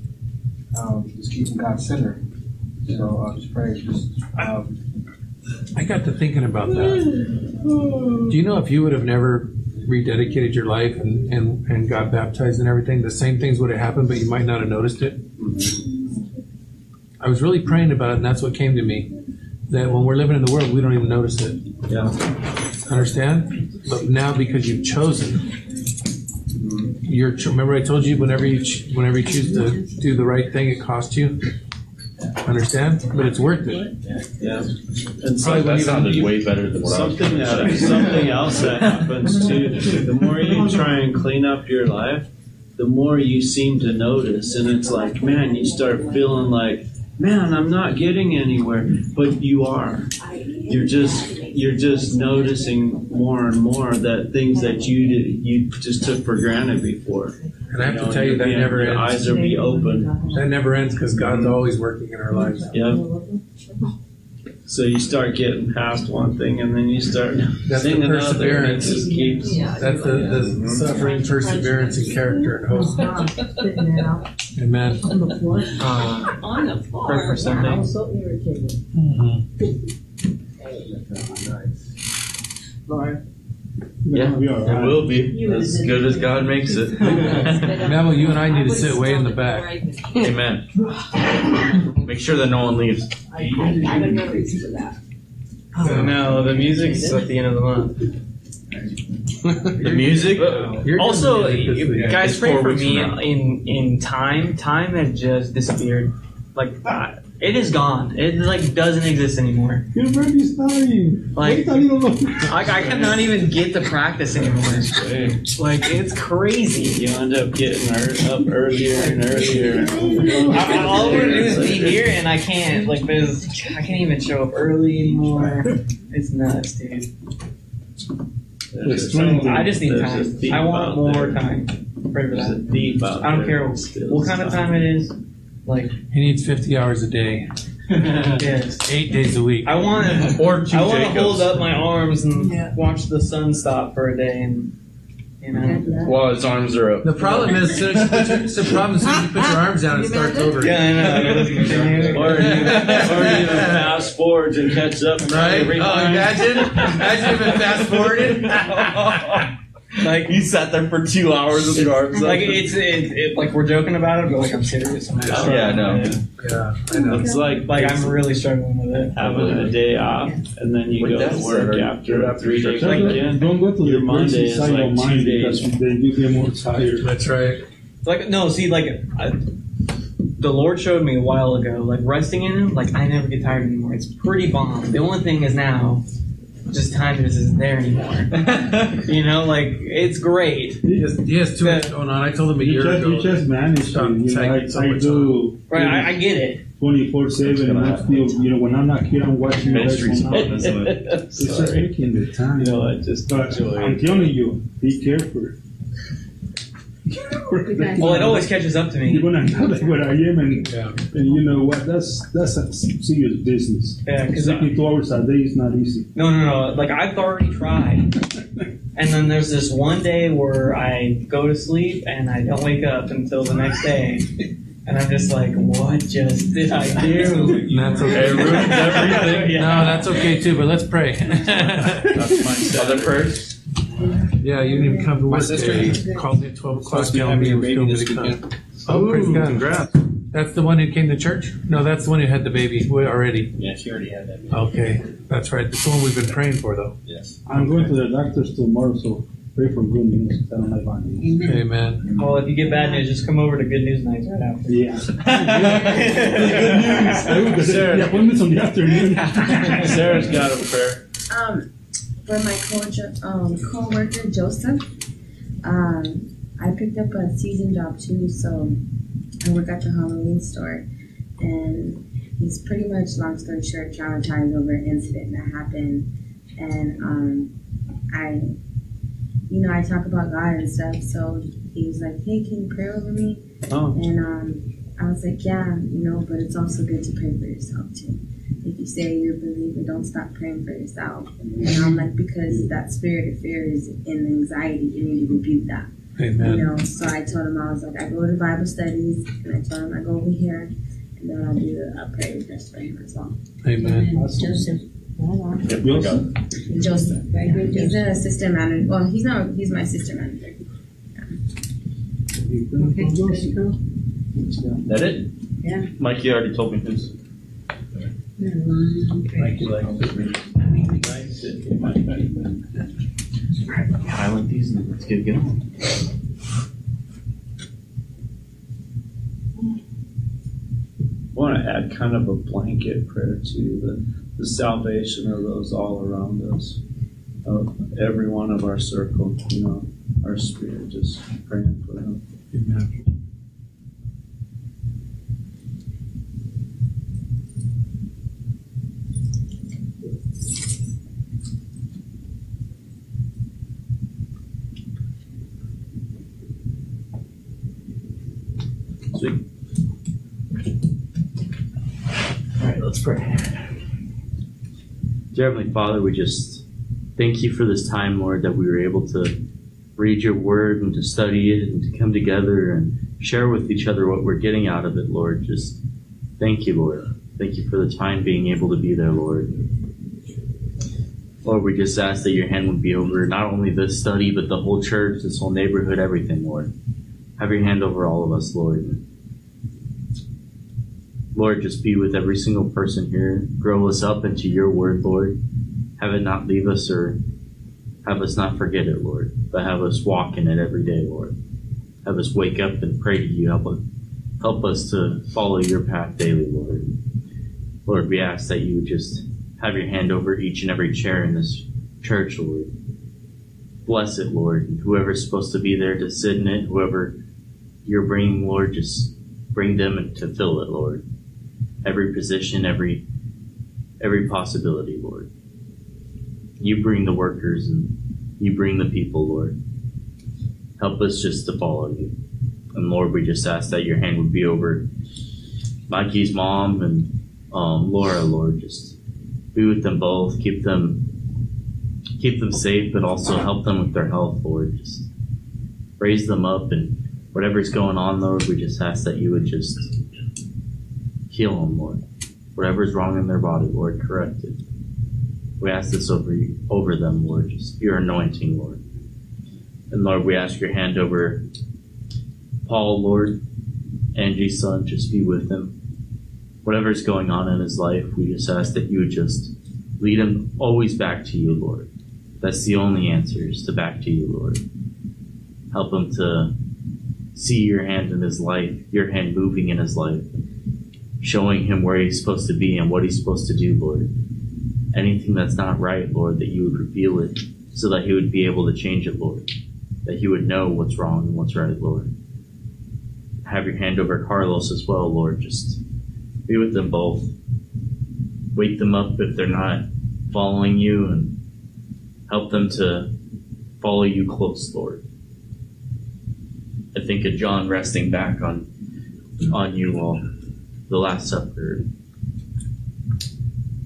um, just keeping God centered. So I'll just pray. Just um, I got to thinking about that. Do you know if you would have never rededicated your life and, and, and got baptized and everything, the same things would have happened, but you might not have noticed it? I was really praying about it, and that's what came to me. That when we're living in the world, we don't even notice it. Yeah. Understand? But now, because you've chosen, you're. Remember, I told you whenever you whenever you choose to do the right thing, it costs you. Understand? But it's worth it. Yeah. And Probably that sounded way better than what I was something that something else that happens too. The more you try and clean up your life, the more you seem to notice, and it's like, man, you start feeling like, man, I'm not getting anywhere, but you are. You're just you're just noticing more and more that things that you did, you just took for granted before. And I have You to tell you, your- that never your ends. eyes are be open. That never ends because God's always working in our lives. Yeah. So you start getting past one thing, and then you start That's the seeing another, and it perseverance. just keeps. That's the, the suffering, perseverance, and character and hope. Amen. Uh, On the floor. pray for Sunday. so irritated. Lord, Yeah, Be all it will be as good as God makes it. <laughs> Neville, you and I need to sit way in the back. Amen. Make sure that no one leaves. I would have no, reason for that. So now the music's at the end of the month. The music. You're Also, doing music this you week. guys It's pray four for weeks me from now. in in time. Time had just disappeared. Like uh, it is gone. It like doesn't exist anymore. Your birthday's time. Like- Wait a little longer. Like I cannot even get to practice anymore. Like it's crazy. You end up getting er- up earlier and earlier. I, I- all we're doing is be here, and I can't. Like there's, I can't even show up early anymore. It's nuts, dude. It's So. I just need There's time. I want more there. time. Pray for that. I don't care that steals what kind of time it is. Like He needs 50 hours a day, <laughs> yes. eight days a week. I want <laughs> Or two I want to Jacobs. hold up my arms and Yeah. watch the sun stop for a day and You know. While his arms are up. The problem is, soon as you put your, the problem is, soon as you put your arms down, it starts over. Yeah, I know. It doesn't continue. Or even, or even <laughs> fast forwards and catch up. and Right? Oh, imagine, imagine if it fast forwarded. Like You sat there for two hours with your arms up. like it's it, it like we're joking about it, but like I'm serious. yeah, no. Yeah, I know. It's like Like I'm really struggling with it. having a day off and then you With go that to work said, after you're a after three day church. weekend. Don't go to Your the Monday crazy is side like of mine two because days. then you get more tired. That's right. Like no, see, like I, the Lord showed me a while ago, like resting in Him. Like I never get tired anymore. It's pretty bomb. The only thing is now, just time just isn't there anymore. <laughs> you know, like it's great. He has, he has too much going on. I told him a year just, ago. you just manage Stop it. You know, I, so I do Right, I, I get it. 24 7 and I'm still, you know, when I'm not here, I'm watching the rest Ministry's of not, my isn't? It's just <laughs> taking the time. You know, I just But enjoy I'm it. telling you, be careful. Well, it always catches up to me. You're gonna know like what I am, and, Yeah. and you know what? That's that's a serious business. Yeah, because Sleeping two hours a day is not easy. No, no, no. Like I've already tried. <laughs> And then there's this one day where I go to sleep and I don't wake up until the next day. And I'm just like, what just did I do? And <laughs> that's okay. It ruins everything. <laughs> No, that's okay too. But let's pray. That's my Other prayers? Yeah, you didn't even come to work. My sister- today. Called me at twelve o'clock. Supposed to be telling me having you were baby still this gonna come. weekend. Oh, praise Ooh, God! Congrats. That's the one who came to church. No, that's the one who had the baby who- already. Yeah, she already had that. Baby. Okay, that's right. That's the one we've been praying for, though. Yes. I'm going to the doctor's tomorrow, so pray for good news. I don't have bad news. Amen. Well, if you get bad news, just come over to Good News Nights right after. Yeah. <laughs> Good news. Sarah. The appointment's on the afternoon. <laughs> Sarah's got a prayer. Um, for my co um co-worker Joseph, um, I picked up a season job too, so I work at the Halloween store, and he's pretty much, long story short, traumatized over an incident that happened, and um, I, you know, I talk about God and stuff, so he was like, "Hey, can you pray over me?" Oh. And um, I was like, "Yeah, you know, but it's also good to pray for yourself too." If you say you're a believer, don't stop praying for yourself. And I'm like, because that spirit of fear is in anxiety, you need to rebuke that. Amen. You know, so I told him I was like, I go to Bible studies, and I told him I go over here, and then I'll do a prayer request for him as well. Amen. Joseph. Joseph. Joseph, Very good, he's Joseph. the assistant manager. Well, he's not. He's my assistant manager. Okay, good. That it? Yeah. Mike, you already told me who's. Like you Highlight these and let's get, on. I want to add kind of a blanket prayer to the, the salvation of those all around us, of every one of our circle, you know, our spirit, just praying for them. Amen. Dear Heavenly Father, we just thank you for this time, Lord, that we were able to read your word and to study it and to come together and share with each other what we're getting out of it, Lord. Just thank you, Lord. Thank you for the time being able to be there, Lord. Lord, we just ask that your hand would be over not only this study, but the whole church, this whole neighborhood, everything, Lord. Have your hand over all of us, Lord. Lord, just be with every single person here. Grow us up into your word, Lord. Have it not leave us or have us not forget it, Lord, but have us walk in it every day, Lord. Have us wake up and pray to you. Help us, help us to follow your path daily, Lord. Lord, we ask that you would just have your hand over each and every chair in this church, Lord. Bless it, Lord. And whoever's supposed to be there to sit in it, whoever you're bringing, Lord, just bring them to fill it, Lord. Every position, every every possibility, Lord. You bring the workers and you bring the people, Lord. Help us just to follow you. And Lord, we just ask that your hand would be over Mikey's mom and um, Laura, Lord. Just be with them both. Keep them keep them safe, but also help them with their health, Lord. Just raise them up and whatever's going on, Lord, we just ask that you would just heal them, Lord. Whatever is wrong in their body, Lord, correct it. We ask this over over them, Lord, just your anointing, Lord. And Lord, we ask your hand over Paul, Lord, Angie's son, just be with him. Whatever's going on in his life, we just ask that you would just lead him always back to you, Lord. That's the only answer is to back to you, Lord. Help him to see your hand in his life, your hand moving in his life, showing him where he's supposed to be and what he's supposed to do, Lord. Anything that's not right, Lord, that you would reveal it so that he would be able to change it, Lord. That he would know what's wrong and what's right, Lord. Have your hand over Carlos as well, Lord. Just be with them both. Wake them up if they're not following you and help them to follow you close, Lord. I think of John resting back on on you all the Last Supper.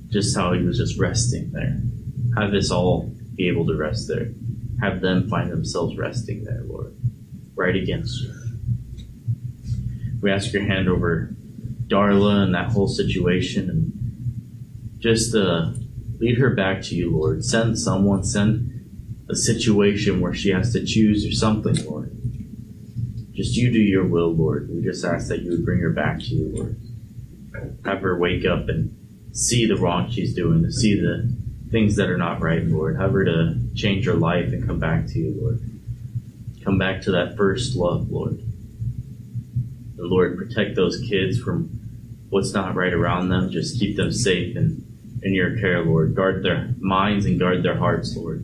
Just how he was just resting there. Have this all be able to rest there. Have them find themselves resting there, Lord. Right against you. We ask your hand over Darla and that whole situation and just uh, lead her back to you, Lord. Send someone, send a situation where she has to choose or something, Lord. Just you do your will, Lord. We just ask that you would bring her back to you, Lord. Have her wake up and see the wrong she's doing, to see the things that are not right, Lord. Have her to change her life and come back to you, Lord. Come back to that first love, Lord. The Lord, protect those kids from what's not right around them. Just keep them safe and in your care, Lord. Guard their minds and guard their hearts, Lord.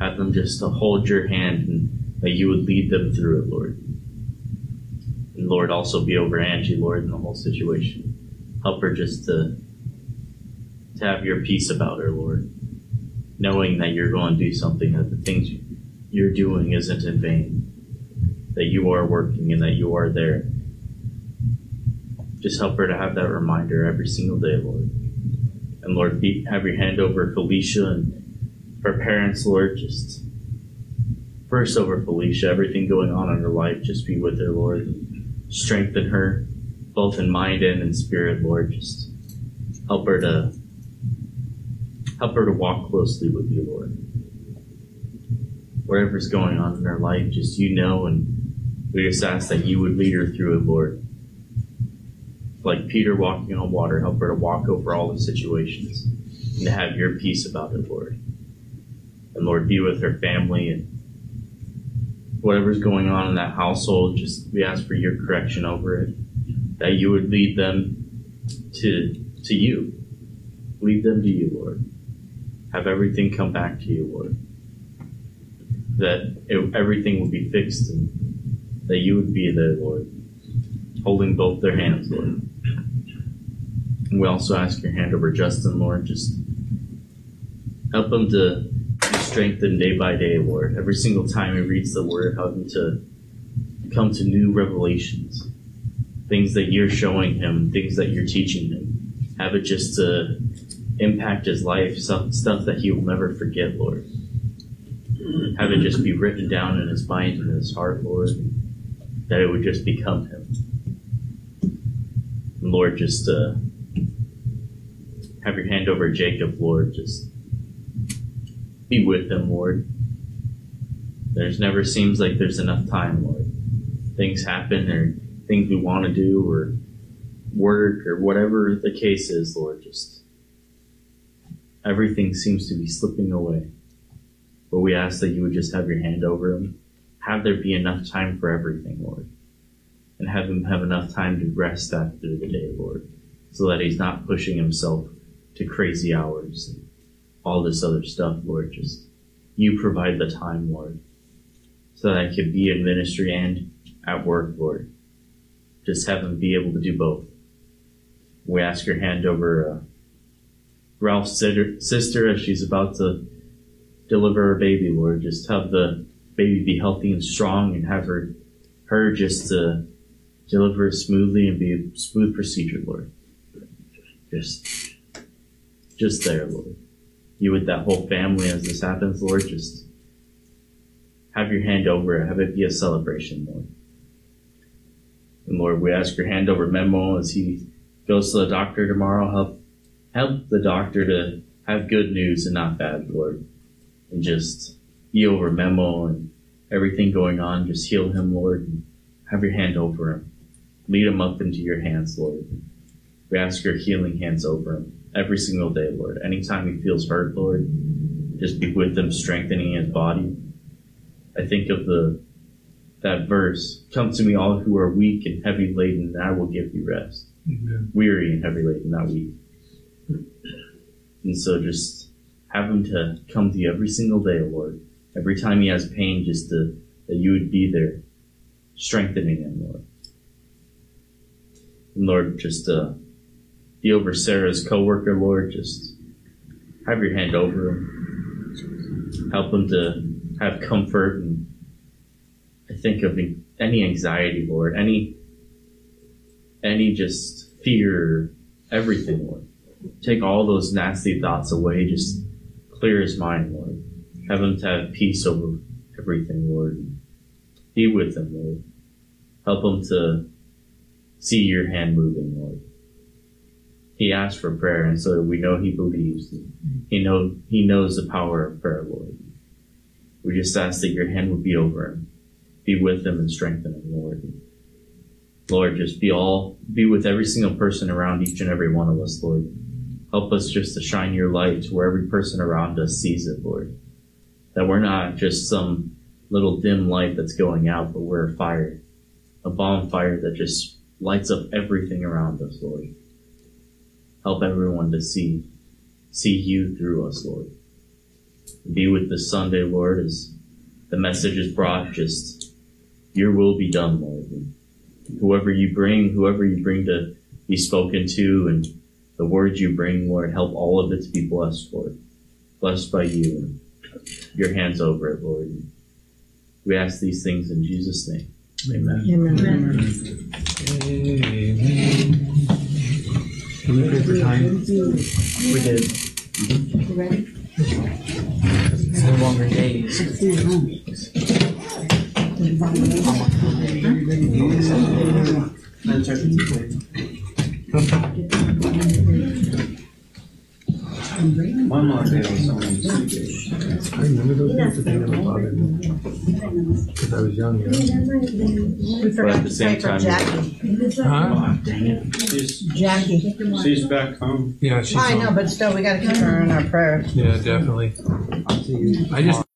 Have them just to hold your hand and that you would lead them through it, Lord. And Lord, also be over Angie, Lord, in the whole situation. Help her just to, to have your peace about her, Lord. Knowing that you're going to do something, that the things you're doing isn't in vain. That you are working and that you are there. Just help her to have that reminder every single day, Lord. And Lord, be, have your hand over Felicia and her parents, Lord. Just first over Felicia, everything going on in her life, just be with her, Lord. Strengthen her, both in mind and in spirit, Lord. Just help her to help her to walk closely with you, Lord. Whatever's going on in her life, just you know, and we just ask that you would lead her through it, Lord like Peter walking on water, help her to walk over all the situations and to have your peace about it, Lord. And Lord, be with her family and whatever's going on in that household, just we ask for your correction over it. That you would lead them to to you. Lead them to you, Lord. Have everything come back to you, Lord. That it, everything will be fixed and that you would be there, Lord, holding both their hands, Lord. And we also ask your hand over Justin, Lord. Just help him to be strengthened day by day, Lord. Every single time he reads the word, help him to come to new revelations, things that you're showing him, things that you're teaching him. Have it just to impact his life, stuff, stuff that he will never forget, Lord. Have it just be written down in his mind and his heart, Lord, that it would just become him. And Lord, just uh, have your hand over Jacob, Lord. Just be with him, Lord. There's never seems like there's enough time, Lord. Things happen or things we want to do or work or whatever the case is, Lord. Just everything seems to be slipping away. But we ask that you would just have your hand over him. Have there be enough time for everything, Lord. And have him have enough time to rest after the day, Lord. So that he's not pushing himself to crazy hours and all this other stuff, Lord. Just you provide the time, Lord. So that I could be in ministry and at work, Lord. Just have them be able to do both. We ask your hand over uh, Ralph's sister as she's about to deliver her baby, Lord. Just have the baby be healthy and strong and have her, her just to deliver smoothly and be a smooth procedure, Lord. Just, just there, Lord. You with that whole family as this happens, Lord, just have your hand over it. Have it be a celebration, Lord. And Lord, we ask your hand over Memo as he goes to the doctor tomorrow. Help, help the doctor to have good news and not bad, Lord. And just be over Memo and everything going on. Just heal him, Lord. And have your hand over him. Lead him up into your hands, Lord. We ask your healing hands over him every single day, Lord. Anytime he feels hurt, Lord, just be with him, strengthening his body. I think of the that verse, come to me all who are weak and heavy laden, and I will give you rest. Amen. Weary and heavy laden, not weak. And so just have him to come to you every single day, Lord. Every time he has pain, just to, that you would be there, strengthening him, Lord. And Lord, just uh, be over Sarah's coworker, Lord. Just have your hand over him. Help him to have comfort think of any anxiety, Lord, any any just fear, everything, Lord. Take all those nasty thoughts away. Just clear his mind, Lord. Have him to have peace over everything, Lord. Be with him, Lord. Help him to see your hand moving, Lord. He asked for prayer, and so we know he believes. He know he knows the power of prayer, Lord. We just ask that your hand would be over him, be with them and strengthen them, Lord. Lord, just be all be with every single person around each and every one of us, Lord. Help us just to shine your light to where every person around us sees it, Lord. That we're not just some little dim light that's going out, but we're a fire, a bonfire that just lights up everything around us, Lord. Help everyone to see, see you through us, Lord. Be with this Sunday, Lord, as the message is brought. Just your will be done, Lord. And whoever you bring, whoever you bring to be spoken to, and the words you bring, Lord, help all of it to be blessed, Lord. Blessed by you and your hands over it, Lord. We ask these things in Jesus' name. Amen. Amen. Amen. Can we pray for time? We did. You ready? It's no longer days. One more day was only I remember those things, but they never bothered me. Because I was young, you know. We But forgot at to the same pray for time- Jackie. Huh? She's, Jackie. she's back home. Yeah, she's I know, on. but still, we gotta keep her in our prayers. Yeah, definitely. I just